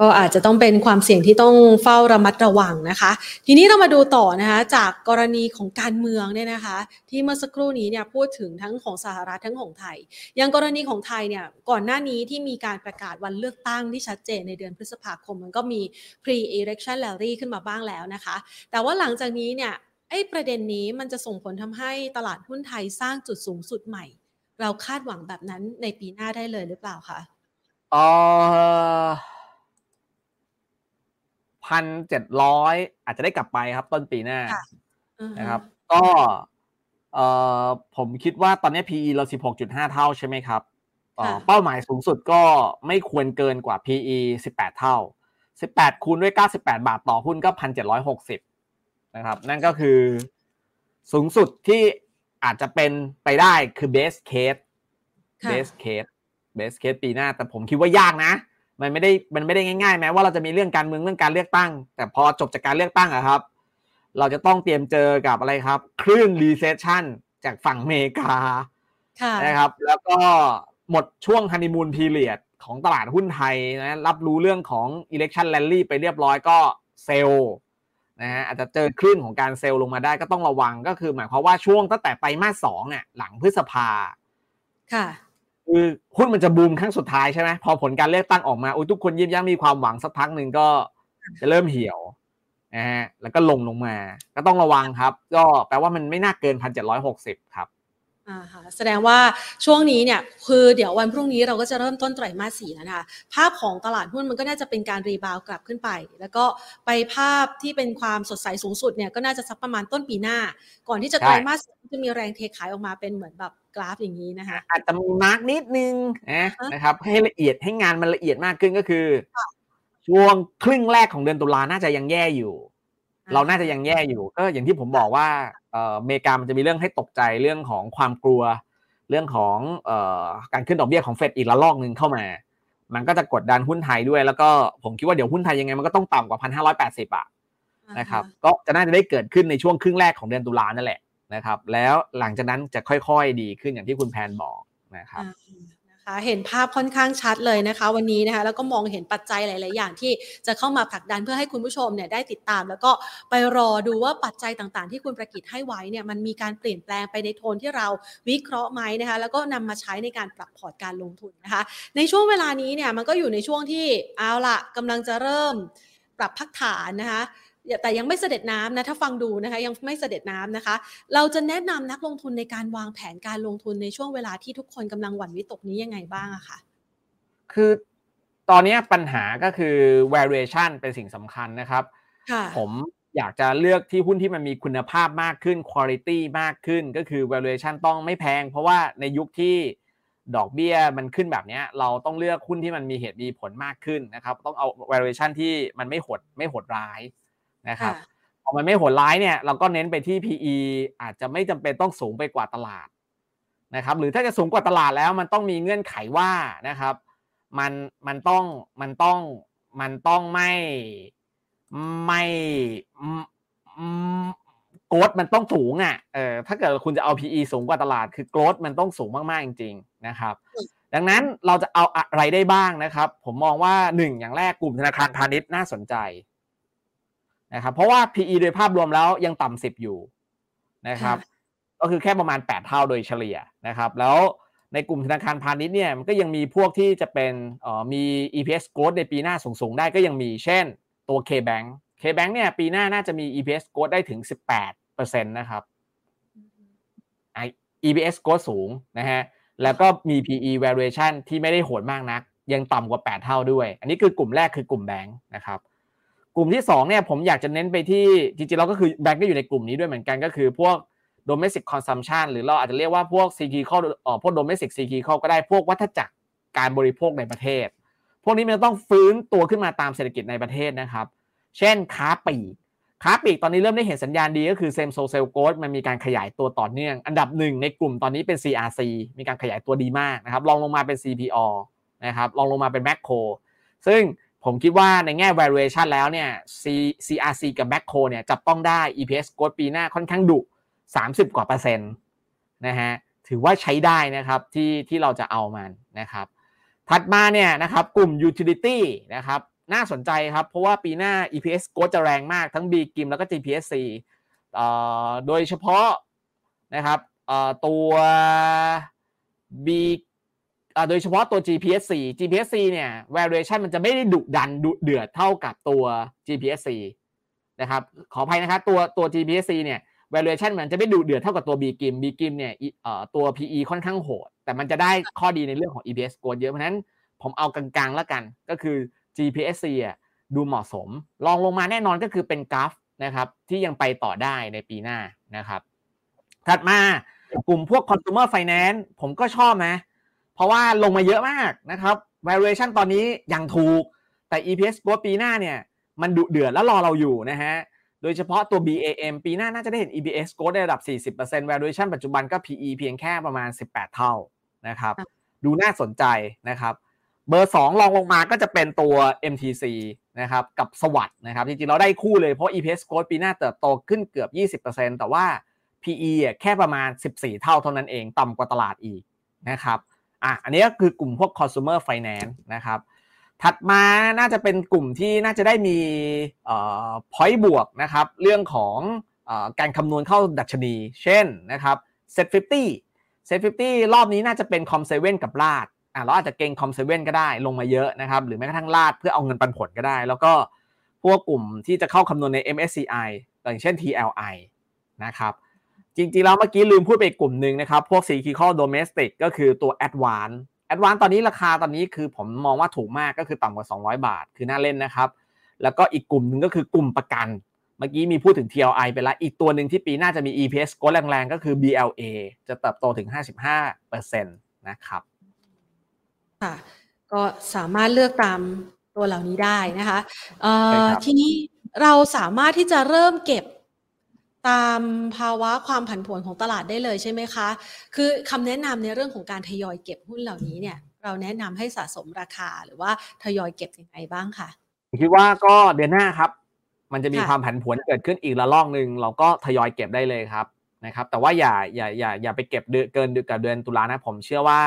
ก็อาจจะต้องเป็นความเสี่ยงที่ต้องเฝ้าระมัดระวังนะคะ ทีนี้เรามาดูต่อนะคะจากกรณีของการเมืองเนี่ยนะคะ ที่เมื่อสักครู่นี้เนี่ยพูดถึงทั้งของสหรัฐทั้งของไทย อย่างกรณีของไทยเนี่ยก่อนหน้านี้ที่มีการประกาศวันเลือกตั้งที่ชัดเจนในเดือนพฤษภาคม มันก็มี pre-election rally ขึ้นมาบ้างแล้วนะคะ แต่ว่าหลังจากนี้เนี่ยไอ้ประเด็นนี้มันจะส่งผลทำให้ตลาดหุ้นไทยสร้างจุดสูงสุดใหม่ เราคาดหวังแบบนั้นในปีหน้าได้เลยหรือเปล่าคะอ๋อ พันเจ็ดร้อยอาจจะได้กลับไปครับ ต้นปีหน้านะครับ ก็เอ่อผมคิดว่าตอนนี้ PE เราสิบหกจุดห้าเท่าใช่ไหมครับเป้าหมายสูงสุดก็ไม่ควรเกินกว่า PE สิบแปดเท่าสิบแปดคูณด้วยเก้าสิบแปดบาทต่อหุ้นก็พันเจ็ดร้อยหกสิบนะครับ นั่นก็คือสูงสุดที่อาจจะเป็นไปได้คือ base case base case base case ปีหน้า แต่ผมคิดว่ายากนะ มันไม่ได้มันไม่ได้ง่ายๆแม้ว่าเราจะมีเรื่องการเมืองเรื่องการเลือกตั้ง แต่พอจบจากการเลือกตั้งอะครับ เราจะต้องเตรียมเจอกับอะไรครับ คลื่น recession จากฝั่งอเมริกานะครับ แล้วก็หมดช่วง honeymoon period ของตลาดหุ้นไทยนะรับรู้เรื่องของ election rally ไปเรียบร้อยก็เซลล์นะฮะอาจจะเจอคลื่นของการเซลล์ลงมาได้ก็ต้องระวังก็คือ หมายความว่าช่วงตั้งแต่ไตรมาสสองเนี่ยหลังพฤษภาค่ะ คือหุ้นมันจะบูมครั้งสุดท้ายใช่ไหมพอผลการเลือกตั้งออกมาอุ้ยทุกคนยิ้มย้มมีความหวังสักพักหนึ่งก็จะเริ่มเหี่ยวนะฮะแล้วก็ลงลงมา ก็ต้องระวังครับ ก็แปลว่ามันไม่น่าเกินพันเจ็ดร้อยหกสิบครับอ่าค่ะ แสดงว่าช่วงนี้เนี่ยคือเดี๋ยววันพรุ่งนี้เราก็จะเริ่มต้นไตรมาสสี่แล้วนะคะภาพของตลาดหุ้นมันก็น่าจะเป็นการ rebound กลับขึ้นไป แล้วก็ไปภาพที่เป็นความสดใสสูงสุดเนี่ยก็น่าจะสักประมาณต้นปีหน้า ก่อนที่จะไตรมาสจะมีแรงเทขายออกมาเป็นเหมือนแบบกราฟอย่างนี้นะคะอาจจะมีมาร์กนิดนึงนะครับให้ละเอียดให้งานมันละเอียดมากขึ้นก็คือ ช่วงครึ่งแรกของเดือนตุลาน่าจะยังแย่อยู่ เราน่าจะยังแย่อยู่ก็อย่างที่ผมบอกว่าอเมริกามันจะมีเรื่องให้ตกใจเรื่องของความกลัว เรื่องของการขึ้นดอกเบี้ยของเฟดอีกระลอกหนึ่งเข้ามา มันก็จะกดดันหุ้นไทยด้วย แล้วก็ผมคิดว่าเดี๋ยวหุ้นไทยยังไงมันก็ต้องต่ำกว่าพันห้าร้อยแปดสิบอะนะครับก็จะน่าจะได้เกิดขึ้นในช่วงครึ่งแรกของเดือนตุลานั่นแหละนะครับ แล้วหลังจากนั้นจะค่อยๆดีขึ้นอย่างที่คุณแพนบอกนะครับะเห็นภาพค่อนข้างชัดเลยนะคะวันนี้นะคะแล้วก็มองเห็นปัจจัยหลาย ๆ อย่างที่จะเข้ามาผลักดันเพื่อให้คุณผู้ชมเนี่ยได้ติดตาม แล้วก็ไปรอดูว่าปัจจัยต่าง ๆ ที่คุณประกิตให้ไว้เนี่ยมันมีการเปลี่ยนแปลงไปในโทนที่เราวิเคราะห์ไหมนะคะแล้วก็นำมาใช้ในการปรับพอร์ตการลงทุนนะคะในช่วงเวลานี้เนี่ยมันก็อยู่ในช่วงที่เอาละกำลังจะเริ่มปรับพักฐานนะคะ แต่ยังไม่เสด็จน้ำนะถ้าฟังดูนะคะยังไม่เสด็จน้ำนะคะ เราจะแนะนำนักลงทุนในการวางแผนการลงทุนในช่วงเวลาที่ทุกคนกำลังหวั่นวิตกนี้ยังไงบ้างอะคะคือตอนนี้ปัญหาก็คือ valuation เป็นสิ่งสำคัญนะครับ ผมอยากจะเลือกที่หุ้นที่มันมีคุณภาพมากขึ้น quality มากขึ้น ก็คือ valuation ต้องไม่แพง เพราะว่าในยุคที่ดอกเบี้ยมันขึ้นแบบนี้เราต้องเลือกหุ้นที่มันมีเหตุมีผลมากขึ้นนะครับ ต้องเอา valuation ที่มันไม่หดไม่หดร้าย นะครับพอมันไม่โหดร้ายเนี่ยเราก็เน้นไปที่ PE อาจจะไม่จำเป็นต้องสูงไปกว่าตลาดนะครับหรือถ้าจะสูงกว่าตลาดแล้วมันต้องมีเงื่อนไขว่านะครับมันมันต้องมันต้องมันต้องไม่ไม่โกรดมันต้องสูงอะเออถ้าเกิดคุณจะเอา PE สูงกว่าตลาด คือโกรดมันต้องสูงมาก ๆ จริง ๆ นะครับ ดังนั้นเราจะเอาอะไรได้บ้างนะครับ ผมมองว่าหนึ่งอย่างแรกกลุ่มธนาคารพาณิชย์น่าสนใจ นะครับเพราะว่า PE โดยภาพรวมแล้วยังต่ำสิบอยู่นะครับก็คือแค่ประมาณ 8 เท่าโดยเฉลี่ยนะครับแล้วในกลุ่มธนาคารพาณิชย์เนี่ยมันก็ยังมีพวกที่จะเป็นเอ่อมี EPS growth ในปีหน้าสูงๆ ได้ก็ยังมีเช่นตัว K-Bank K-Bank เนี่ยปีหน้าน่าจะมี EPS growth ได้ถึง 18%นะครับ EPS growth สูงนะฮะแล้วก็มี PE valuation ที่ไม่ได้โหดมากนัก ยังต่ำกว่า 8 เท่าด้วย อันนี้คือกลุ่มแรกคือกลุ่มแบงค์นะครับ กลุ่มที่2เนี่ยผมอยากจะเน้นไปที่จริงๆเราก็คือแบงก์ก็อยู่ในกลุ่มนี้ด้วยเหมือนกันก็คือพวก domestic consumption หรือเราอาจจะเรียกว่าพวก cyclical เอ่อพวก domestic cyclical ก็ได้พวกวัฏจักรการบริโภคในประเทศ พวกนี้มันต้องฟื้นตัวขึ้นมาตามเศรษฐกิจในประเทศนะครับ เช่นค้าปลีกค้าปลีกตอนนี้เริ่มได้เห็นสัญญาณดีก็คือเซมโซเซลโก w มันมีการขยายตัวต่อเนื่อง อันดับหนึ่งในกลุ่มตอนนี้เป็น CRC มีการขยายตัวดีมากนะครับลองลงมาเป็น CPALL นะครับลองลงมาเป็น Makro ซึ่ง ผมคิดว่าในแง่ valuation แล้วเนี่ย C CRC กับ Makro เนี่ยจับต้องได้ EPS growth ปีหน้าค่อนข้างดุ 30 กว่าเปอร์เซ็นต์นะฮะถือว่าใช้ได้นะครับที่ที่เราจะเอามันนะครับถัดมาเนี่ยนะครับกลุ่ม utility นะครับน่าสนใจครับเพราะว่าปีหน้า EPS growth จะแรงมากทั้ง B กิมแล้วก็ GPSC โดยเฉพาะนะครับตัว B โดยเฉพาะตัว GPS-C GPS-C เนี่ย valuation มันจะไม่ได้ดุดันดุเดือดเท่ากับตัว GPS-C นะครับ ขออภัยนะครับตัวตัว GPS-C เนี่ย valuation มันจะไม่ดุเดือดเท่ากับตัว B กิม B กิมเนี่ยตัว PE ค่อนข้างโหด แต่มันจะได้ข้อดีในเรื่องของ EPS score เยอะ เพราะนั้นผมเอากลางๆแล้วกัน ก็คือ GPS-C อะดูเหมาะสม ลองลงมาแน่นอนก็คือเป็นกราฟนะครับที่ยังไปต่อได้ในปีหน้านะครับ ถัดมากลุ่มพวก consumer finance ผมก็ชอบนะ เพราะว่าลงมาเยอะมากนะครับ valuation ตอนนี้ยังถูก แต่ EPS growth ปีหน้าเนี่ย มันดุเดือดแล้วรอเราอยู่นะฮะ โดยเฉพาะตัว BAM ปีหน้าน่าจะได้เห็น EPS growth ในระดับ 40% valuation ปัจจุบันก็ PE เพียงแค่ประมาณ 18 เท่านะครับ ดูน่าสนใจนะครับ เบอร์สองรองลงมาก็จะเป็นตัว MTC นะครับ กับสวัสดนะครับ จริงๆ เราได้คู่เลยเพราะ EPS growth ปีหน้าเติบโตขึ้นเกือบ 20%แต่ว่า PE อะแค่ประมาณ 14 เท่าเท่านั้นเอง ต่ำกว่าตลาดอีกนะครับ อะอันนี้ก็คือกลุ่มพวก consumer finance นะครับ ถัดมาน่าจะเป็นกลุ่มที่น่าจะได้มีเอ่อ point บวกนะครับ เรื่องของออการคำนวณเข้าดัชนี เช่นนะครับ Set 50 Set 50 รอบนี้น่าจะเป็น Com 7กับลาดอะเราอาจจะเก่ง Com 7ก็ได้ลงมาเยอะนะครับ หรือแม้กระทั่งลาดเพื่อเอาเงินปันผลก็ได้ แล้วก็พวกกลุ่มที่จะเข้าคำนวณใน MSCI อย่างเช่น TLI นะครับ จริงๆแล้วเมื่อกี้ลืมพูดไปอีกกลุ่มหนึ่งนะครับ พวก cyclical domestic ก็คือตัว advance advance ตอนนี้ราคาตอนนี้คือผมมองว่าถูกมากก็คือต่ำกว่า 200 บาท คือน่าเล่นนะครับ แล้วก็อีกกลุ่มหนึ่งก็คือกลุ่มประกัน เมื่อกี้มีพูดถึง TLI ไปแล้วอีกตัวหนึ่งที่ปีหน้าจะมี EPS โกแรงๆ ก็คือ BLA จะเติบโตถึง 55%นะครับค่ะก็สามารถเลือกตามตัวเหล่านี้ได้นะคะเอ่ใช่อครับทีนี้เราสามารถที่จะเริ่มเก็บ ตามภาวะความผันผวนของตลาดได้เลยใช่ไหมคะ คือคำแนะนำในเรื่องของการทยอยเก็บหุ้นเหล่านี้เนี่ยเราแนะนำให้สะสมราคาหรือว่าทยอยเก็บยังไงบ้างคะผมคิดว่าก็เดือนหน้าครับ มันจะมีค่ะความผันผวนเกิดขึ้นอีกระลอกหนึ่งเราก็ทยอยเก็บได้เลยครับนะครับ แต่ว่าอย่าอย่าอย่าอย่าไปเก็บเดือนเกินเดือนกับเดือนตุลานะผมเชื่อว่า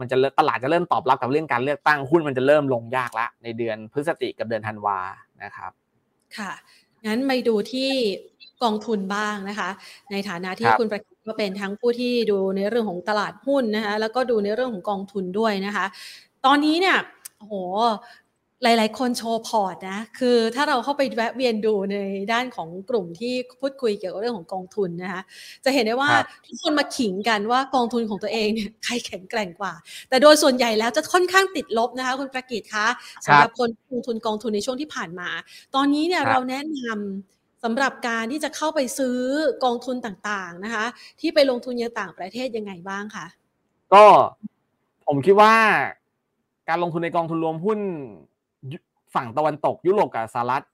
มันจะเริ่มตลาดจะเริ่มตอบรับกับเรื่องการเลือกตั้งหุ้นมันจะเริ่มลงยากละในเดือนพฤศจิกกับเดือนธันวานะครับ ค่ะงั้นไปดูที่ กองทุนบ้างนะคะ ในฐานะที่ครับคุณประกิตก็เป็นทั้งผู้ที่ดูในเรื่องของตลาดหุ้นนะคะแล้วก็ดูในเรื่องของกองทุนด้วยนะคะ ตอนนี้เนี่ยโอ้โหหลาย ๆ คนโชว์พอร์ตนะ คือถ้าเราเข้าไปแวะเวียนดูในด้านของกลุ่มที่พูดคุยเกี่ยวกับเรื่องของกองทุนนะคะ จะเห็นได้ว่าครับทุกคนมาขิงกันว่ากองทุนของตัวเองเนี่ยใครแข็งแกร่งกว่า แต่โดยส่วนใหญ่แล้วจะค่อนข้างติดลบนะคะ คุณประกิตคะสำหรับคนลงทุนกองทุนในช่วงที่ผ่านมา ตอนนี้เนี่ยครับเราแนะนำ สำหรับการที่จะเข้าไปซื้อกองทุนต่างๆนะคะ ที่ไปลงทุนในต่างประเทศยังไงบ้างคะก็ผมคิดว่า การลงทุนในกองทุนรวมหุ้นยุฝั่งตะวันตกยุโรปกับสหรัฐ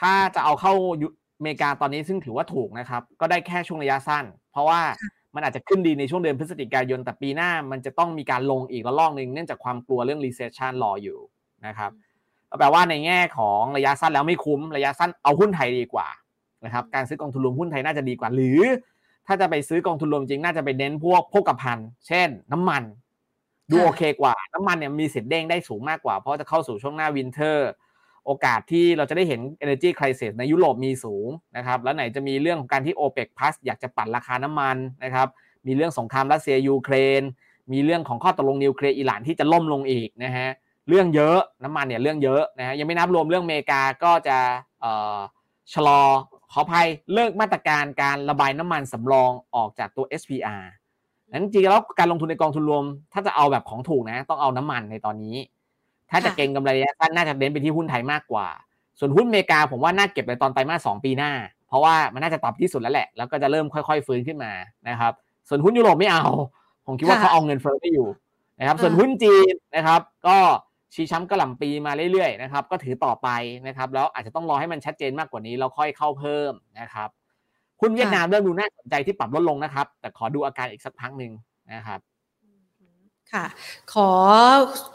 ถ้าจะเอาเข้ายุอเมริกาตอนนี้ซึ่งถือว่าถูกนะครับ ก็ได้แค่ช่วงระยะสั้น เพราะว่ามันอาจจะขึ้นดีในช่วงเดือนพฤศจิกายนแต่ปีหน้ามันจะต้องมีการลงอีกระลอกหนึ่งเนื่องจากความกลัวเรื่อง recession รออยู่นะครับก็ แปลว่าในแง่ของระยะสั้นแล้วไม่คุ้มระยะสั้นเอาหุ้นไทยดีกว่านะครับการซื้อกองทุนรวมหุ้นไทยน่าจะดีกว่า หรือ ถ้าจะไปซื้อกองทุนรวมจริงน่าจะไปเน้นพวกโภคภัณฑ์เช่น น้ำมัน ดูค่ะโอเคกว่า น้ำมันเนี่ยมีสิทธิ์เด้งได้สูงมากกว่า เพราะจะเข้าสู่ช่วงหน้า winter โอกาสที่เราจะได้เห็น energy crisis ในยุโรปมีสูงนะครับแล้วไหนจะมีเรื่องของการที่ OPEC Plus อยากจะปั่นราคาน้ำมันนะครับมีเรื่องสงครามรัสเซียยูเครน มีเรื่องของข้อตกลงนิวเคลียร์อิหร่านที่จะล่มลงอีกนะฮะ เรื่องเยอะน้ำมันเนี่ยเรื่องเยอะนะฮะยังไม่นับรวมเรื่องอเมริกาก็จะชะลอขออภัยเลิกมาตรการการระบายน้ำมันสำรองออกจากตัว SPR นั้นจริงแล้วการลงทุนในกองทุนรวม ถ้าจะเอาแบบของถูกนะ ต้องเอาน้ำมันในตอนนี้ ถ้าจะเก็งกำไรระยะสั้นน่าจะเน้นไปที่หุ้นไทยมากกว่า ส่วนหุ้นอเมริกาผมว่าน่าเก็บในตอนไตรมาสสองปีหน้า เพราะว่ามันน่าจะตอบที่สุดแล้วแหละ แล้วก็จะเริ่มค่อยๆ ฟื้นขึ้นมานะครับ ส่วนหุ้นยุโรปไม่เอา ผมคิดว่าเขาเอาเงินเฟ้อไม่อยู่นะครับ ส่วนหุ้นจีนนะครับ ก็ ชี้ช้ำกระหล่ำปีมาเรื่อยๆนะครับก็ถือต่อไปนะครับ แล้วอาจจะต้องรอให้มันชัดเจนมากกว่านี้แล้วค่อยเข้าเพิ่มนะครับหุ้นเวียดนามเริ่มดูน่าสนใจที่ปรับลดลงนะครับ แต่ขอดูอาการอีกสักพักหนึ่งนะครับค่ะขอ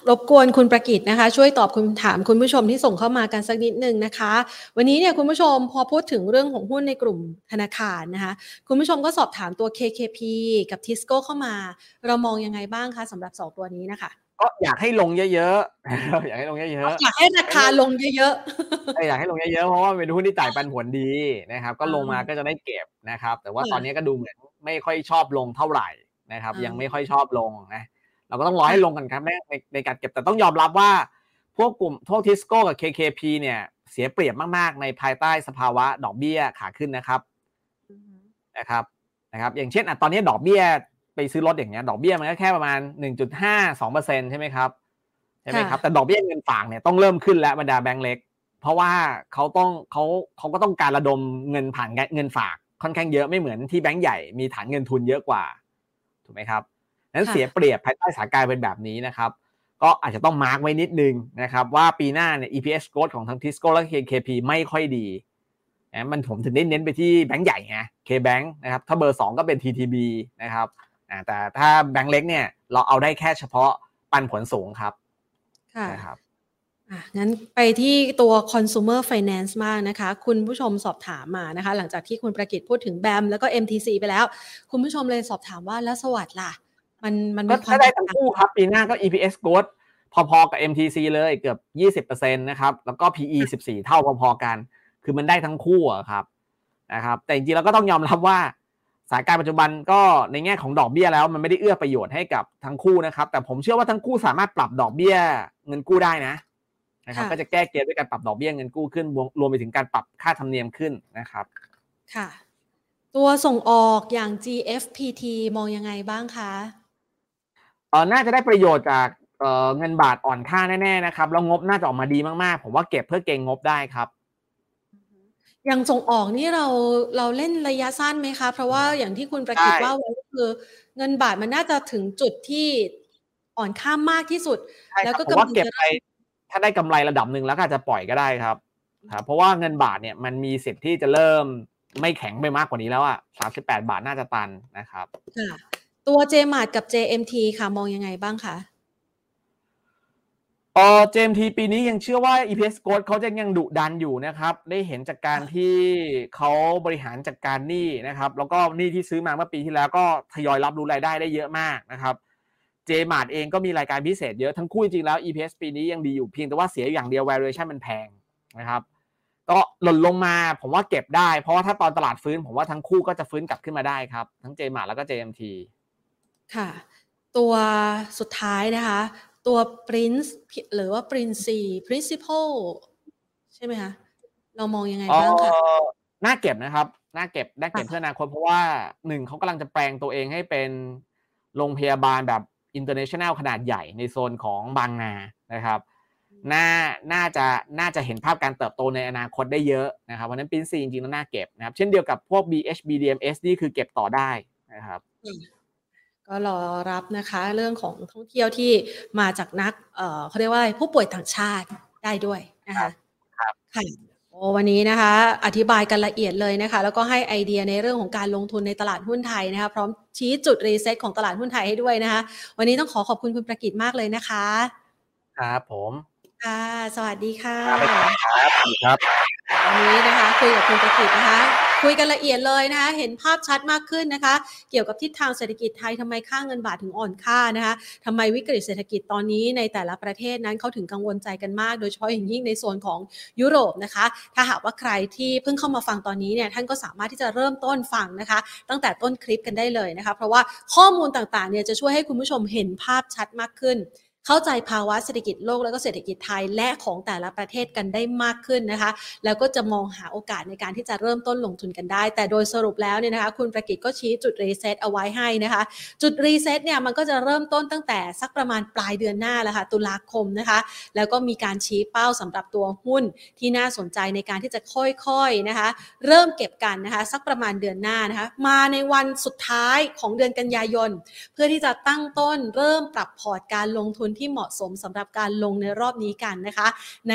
รบกวนคุณประกิตนะคะ ช่วยตอบคุณถามคุณผู้ชมที่ส่งเข้ามากันสักนิดหนึ่งนะคะ วันนี้เนี่ยคุณผู้ชมพอพูดถึงเรื่องของหุ้นในกลุ่มธนาคารนะคะ คุณผู้ชมก็สอบถามตัว KKP กับ Tisco เข้ามา เรามองยังไงบ้างคะสำหรับสองตัวนี้นะคะ ก็อยากให้ลงเยอะๆ อยากให้ลงเยอะอยากให้ราคาลงเยอะๆเอออยากให้ลงเยอะๆ เพราะว่ามันเป็นหุ้นที่จ่ายปันผลดีนะครับ ก็ลงมาก็จะได้เก็บนะครับ แต่ว่าค่ะตอนนี้ก็ดูเหมือนไม่ค่อยชอบลงเท่าไหร่นะครับอ่ายัยังไม่ค่อยชอบลงนะ เราก็ต้องรอให้ลงกันครับในในในการเก็บ แต่ต้องยอมรับว่า พวกกลุ่มพวกทิสโก้กับ KKP เนี่ยเสียเปรียบมากๆ ในภายใต้สภาวะดอกเบี้ยขาขึ้นนะครับๆนะครับ นะครับ อย่างเช่นอะตอนนี้ดอกเบี้ย ไปซื้อรถอย่างเงี้ยดอกเบี้ยมันก็แค่ประมาณ 1.5 2%ใช่ไหมครับใช่ไหมครับค่ะแต่ดอกเบี้ยเงินฝากเนี่ยต้องเริ่มขึ้นแล้วบรรดาแบงก์เล็ก เพราะว่าเขาต้องเขาเขาก็ต้องการระดมเงินผ่านเงินฝากค่อนข้างเยอะไม่เหมือนที่แบงก์ใหญ่มีฐานเงินทุนเยอะกว่าถูกไหมครับนั้นค่ะเสียเปรียบภายใต้สถานการณ์เป็นแบบนี้นะครับ ก็อาจจะต้องมาร์กไว้นิดนึงนะครับว่าปีหน้าเนี่ย EPS growth ของทั้ง Tisco และ KKP ไม่ค่อยดีนะมันผมถึงได้เน้นไปที่แบงก์ใหญ่ไง K-Bank นะครับถ้าเบอร์ 2 ก็เป็น TTB นะครับอ่า แต่ถ้าแบงก์เล็กเนี่ยเราเอาได้แค่เฉพาะปันผลสูงครับค่ะนะครับอะงั้นไปที่ตัว consumer finance มากนะคะ คุณผู้ชมสอบถามมานะคะ หลังจากที่คุณประกิตพูดถึงแบมแล้วก็ MTC ไปแล้ว คุณผู้ชมเลยสอบถามว่าแล้วสวัสด์ล่ะ มันมันก็มีความถ้าได้ทั้งคู่ครับ ปีหน้าก็ EPS growth พอๆกับ MTC เลยเกือบ 20%นะครับ แล้วก็ PE 14 เท่าพอๆกัน คือมันได้ทั้งคู่อะครับนะครับ แต่จริงๆเราก็ต้องยอมรับว่า สถานการณ์ปัจจุบันก็ในแง่ของดอกเบี้ยแล้วมันไม่ได้เอื้อประโยชน์ให้กับทั้งคู่นะครับ แต่ผมเชื่อว่าทั้งคู่สามารถปรับดอกเบี้ยเงินกู้ได้นะนะครับก็จะแก้เกมด้วยการปรับดอกเบี้ยเงินกู้ขึ้นรวมรวมไปถึงการปรับค่าธรรมเนียมขึ้นนะครับค่ะ ตัวส่งออกอย่าง GFPT มองยังไงบ้างคะเออน่าจะได้ประโยชน์จากเอ่อเงินบาทอ่อนค่าแน่ๆนะครับแล้วงบน่าจะออกมาดีมากๆ ผมว่าเก็บเพื่อเก็งงบได้ครับ อย่างส่งออกนี่เราเราเล่นระยะสั้นไหมคะ เพราะว่าอย่างที่คุณประกิตใช่ว่าไว้ก็คือ เงินบาทมันน่าจะถึงจุดที่อ่อนค่ามากที่สุดใช่คแล้รัวบก็ผมว่าำลังเก็บจะไปถ้าได้กำไรระดับหนึ่งแล้วก็อาจจะปล่อยก็ได้ครับครับ เพราะว่าเงินบาทเนี่ยมันมีสิทธิ์ที่จะเริ่มไม่แข็งไปมากกว่านี้แล้วอะสามสิบแปดบาทน่าจะตันนะครับค่ะตัว JMart กับ JMT ค่ะมองยังไงบ้างคะ เออเจมทีปีนี้ยังเชื่อว่า EPS growth เขาจะยังดุดันอยู่นะครับ ได้เห็นจากการที่เขาบริหารจัดการหนี้นะครับ แล้วก็หนี้ที่ซื้อมาเมื่อปีที่แล้วก็ทยอยรับรู้รายได้ได้เยอะมากนะครับเจมาร์เองก็มีรายการพิเศษเยอะทั้งคู่จริงๆแล้ว EPS ปีนี้ยังดีอยู่เพียงแต่ว่าเสียอย่างเดียว valuation มันแพงนะครับ ก็หล่นลงมาผมว่าเก็บได้ เพราะว่าถ้าตอนตลาดฟื้น ผมว่าทั้งคู่ก็จะฟื้นกลับขึ้นมาได้ครับ ทั้งเจมาร์แล้วก็ JMT ค่ะ ตัวสุดท้ายนะคะ ตัว Prince หรือว่า Prince Principal ใช่ไหมคะเรามองยังไงเอบ้างคะอน่าเก็บนะครับ น่าเก็บน่าเก็บค่ะเพื่ออนาคตเพราะว่าหนึ่งเขากำลังจะแปลงตัวเองให้เป็นโรงพยาบาลแบบ international ขนาดใหญ่ในโซนของบางนานะครับน่าน่าจะน่าจะเห็นภาพการเติบโตในอนาคตได้เยอะนะครับเพราะฉะนั้น PRINC จริงๆแล้วน่าเก็บนะครับ เช่นเดียวกับพวก BH BDMS นี่คือเก็บต่อได้นะครับ ก็รอรับนะคะเรื่องของท่องเที่ยวที่มาจากนักเอ่อเขาเรียกว่าอะไรผู้ป่วยต่างชาติได้ด้วยนะคะครับค่ะโอ้วันนี้นะคะ อธิบายกันละเอียดเลยนะคะ แล้วก็ให้ไอเดียในเรื่องของการลงทุนในตลาดหุ้นไทยนะคะ พร้อมชี้จุด reset ของตลาดหุ้นไทยให้ด้วยนะคะ วันนี้ต้องขอขอบคุณคุณประกิตมากเลยนะคะ ครับผมค่ะสวัสดีค่ะ ครับครับวันนี้นะคะคุยกับคุณประกิตนะคะ คุยกันละเอียดเลยนะคะเห็นภาพชัดมากขึ้นนะคะ เกี่ยวกับทิศทางเศรษฐกิจไทยทำไมค่าเงินบาทถึงอ่อนค่านะคะทำไมวิกฤตเศรษฐกิจตอนนี้ในแต่ละประเทศนั้นเขาถึงกังวลใจกันมาก โดยเฉพาะอย่างยิ่งในโซนของยุโรปนะคะ ถ้าหากว่าใครที่เพิ่งเข้ามาฟังตอนนี้เนี่ยท่านก็สามารถที่จะเริ่มต้นฟังนะคะ ตั้งแต่ต้นคลิปกันได้เลยนะคะ เพราะว่าข้อมูลต่างๆเนี่ยจะช่วยให้คุณผู้ชมเห็นภาพชัดมากขึ้น เข้าใจภาวะเศรษฐกิจโลกแล้วก็เศรษฐกิจไทยและของแต่ละประเทศกันได้มากขึ้นนะคะ แล้วก็จะมองหาโอกาสในการที่จะเริ่มต้นลงทุนกันได้ แต่โดยสรุปแล้วเนี่ยนะคะคุณประกิตก็ชี้จุด reset เอาไว้ให้นะคะ จุด reset เนี่ยมันก็จะเริ่มต้นตั้งแต่สักประมาณปลายเดือนหน้าแล้วค่ะตุลาคมนะคะ แล้วก็มีการชี้เป้าสำหรับตัวหุ้นที่น่าสนใจในการที่จะค่อยๆนะคะ เริ่มเก็บกันนะคะ สักประมาณเดือนหน้านะคะมาในวันสุดท้ายของเดือนกันยายน เพื่อที่จะตั้งต้นเริ่มปรับพอร์ตการลงทุนที่เหมาะสมสำหรับการลงในรอบนี้กันนะคะ ใน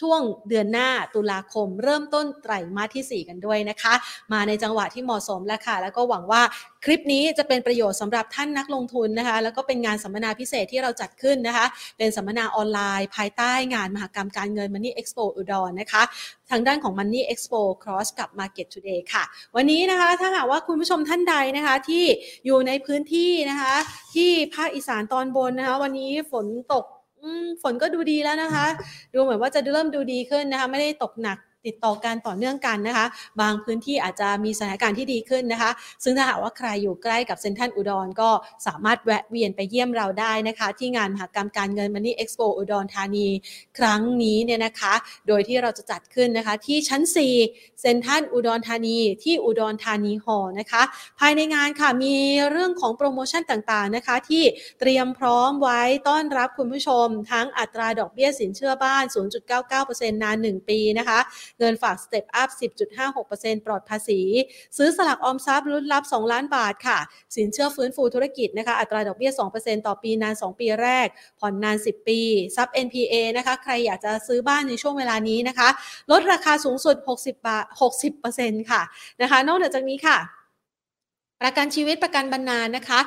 ช่วงเดือนหน้าตุลาคม เริ่มต้นไตรมาสที่ 4 กันด้วยนะคะ มาในจังหวะที่เหมาะสมแล้วค่ะ แล้วก็หวังว่าคลิปนี้จะเป็นประโยชน์สำหรับท่านนักลงทุนนะคะ แล้วก็เป็นงานสัมมนาพิเศษที่เราจัดขึ้นนะคะ เป็นสัมมนาออนไลน์ ภายใต้งานมหกรรมการเงิน Money Expo อุดรนะคะ ทางด้านของ Money Expo Cross กับ Market Today ค่ะ วันนี้นะคะถ้าหากว่าคุณผู้ชมท่านใดนะคะที่อยู่ในพื้นที่นะคะ ที่ภาคอีสานตอนบนนะคะ วันนี้ฝนตก ฝนก็ดูดีแล้วนะคะ ดูเหมือนว่าจะเริ่มดูดีขึ้นนะคะ ไม่ได้ตกหนัก ติดต่อการต่อเนื่องกันนะคะ บางพื้นที่อาจจะมีสถานการณ์ที่ดีขึ้นนะคะ ซึ่งถ้าหากว่าใครอยู่ใกล้กับเซ็นทรัลอุดรก็สามารถแวะเวียนไปเยี่ยมเราได้นะคะ ที่งานมหกรรมการเงิน Money Expo อุดรธานี ครั้งนี้เนี่ยนะคะ โดยที่เราจะจัดขึ้นนะคะ ที่ชั้น 4 เซ็นทรัลอุดรธานีที่อุดรธานีหอนะคะ ภายในงานค่ะมีเรื่องของโปรโมชั่นต่างๆนะคะ ที่เตรียมพร้อมไว้ต้อนรับคุณผู้ชม ทั้งอัตราดอกเบี้ยสินเชื่อบ้าน 0.99%นาน 1 ปีนะคะ เงินฝากสเต็ปอัพ 10.56%ปลอดภาษี ซื้อสลักออมทรัพย์รุ่นรับ 2 ล้านบาทค่ะ สินเชื่อฟื้นฟูธุรกิจนะคะอัตราดอกเบี้ย 2%ต่อปีนาน 2 ปีแรก ผ่อนนาน 10 ปี ซับ NPA นะคะใครอยากจะซื้อบ้านในช่วงเวลานี้นะคะ ลดราคาสูงสุด 60 บาท 60%ค่ะนะคะนอกจากนี้ค่ะ ประกันชีวิตประกันบรรนานนะคะ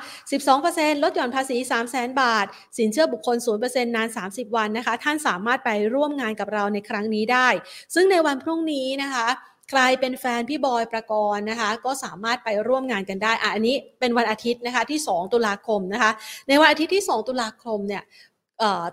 12%ลดหย่อนภาษี 3 0 0แสนบาท สินเชื่อบุคคล 0%นาน 30 วันนะคะ ท่านสามารถไปร่วมงานกับเราในครั้งนี้ได้ ซึ่งในวันพรุ่งนี้นะคะ ใครเป็นแฟนพี่บอยประกรณ์นะคะ ก็สามารถไปร่วมงานกันได้อะอันนี้เป็นวันอาทิตย์นะคะที่ 2 ตุลาคมนะคะ ในวันอาทิตย์ที่ 2 ตุลาคมเนี่ย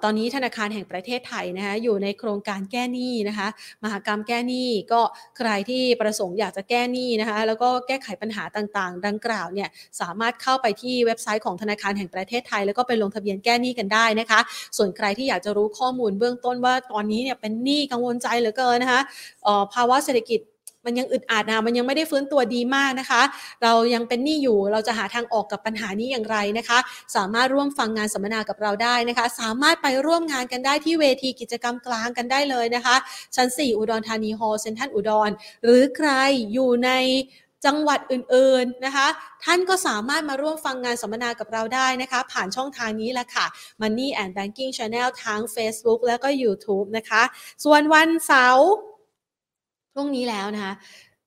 ตอนนี้ธนาคารแห่งประเทศไทยนะคะอยู่ในโครงการแก้หนี้นะคะมหากรรมแก้หนี้ก็ใครที่ประสงค์อยากจะแก้หนี้นะคะแล้วก็แก้ไขปัญหาต่างๆ ดังกล่าวเนี่ยสามารถเข้าไปที่เว็บไซต์ของธนาคารแห่งประเทศไทย แล้วก็ไปลงทะเบียนแก้หนี้กันได้นะคะ ส่วนใครที่อยากจะรู้ข้อมูลเบื้องต้นว่าตอนนี้เนี่ยเป็นหนี้กังวลใจเหลือเกินนะคะภาวะเศรษฐกิจ มันยังอึดอัดนะมันยังไม่ได้ฟื้นตัวดีมากนะคะ เรายังเป็นหนี้อยู่เราจะหาทางออกกับปัญหานี้อย่างไรนะคะ สามารถร่วมฟังงานสัมมนากับเราได้นะคะ สามารถไปร่วมงานกันได้ที่เวทีกิจกรรมกลางกันได้เลยนะคะ ชั้น 4 อุดรธานีฮอล์เซ็นทรัลอุดร หรือใครอยู่ในจังหวัดอื่นๆนะคะ ท่านก็สามารถมาร่วมฟังงานสัมมนากับเราได้นะคะ ผ่านช่องทางนี้แหละค่ะ Money and Banking Channel ทั้ง Facebook แล้วก็ YouTube นะคะ ส่วนวันเสาร์ ช่วงนี้แล้วนะคะ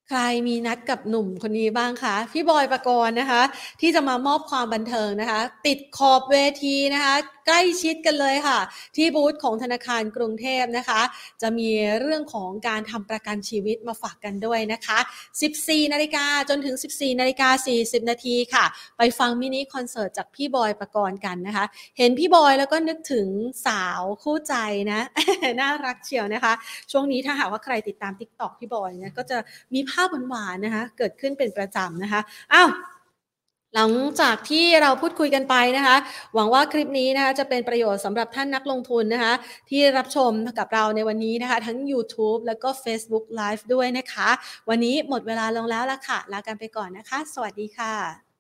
ใครมีนัดกับหนุ่มคนนี้บ้างคะ พี่บอยประกรณ์นะคะ ที่จะมามอบความบันเทิงนะคะ ติดขอบเวทีนะคะ ใกล้ชิดกันเลยค่ะ ที่บูธของธนาคารกรุงเทพนะคะ จะมีเรื่องของการทำประกันชีวิตมาฝากกันด้วยนะคะ 14 นาฬิกาจนถึง 14 นาฬิกา 40 นาทีค่ะ ไปฟังมินิคอนเสิร์ตจากพี่บอยประกรณ์กันนะคะ เห็นพี่บอยแล้วก็นึกถึงสาวคู่ใจนะ น่ารักเชียวนะคะ ช่วงนี้ถ้าหากว่าใครติดตาม TikTok พี่บอยเนี่ยก็จะมีภาพหวานๆนะคะเกิดขึ้นเป็นประจำนะคะอ้าวหลังจากที่เราพูดคุยกันไปนะคะ หวังว่าคลิปนี้นะคะจะเป็นประโยชน์สำหรับท่านนักลงทุนนะคะ ที่รับชมกับเราในวันนี้นะคะ ทั้ง YouTube แล้วก็ Facebook Live ด้วยนะคะ วันนี้หมดเวลาลงแล้วละค่ะ ลากันไปก่อนนะคะ สวัสดีค่ะ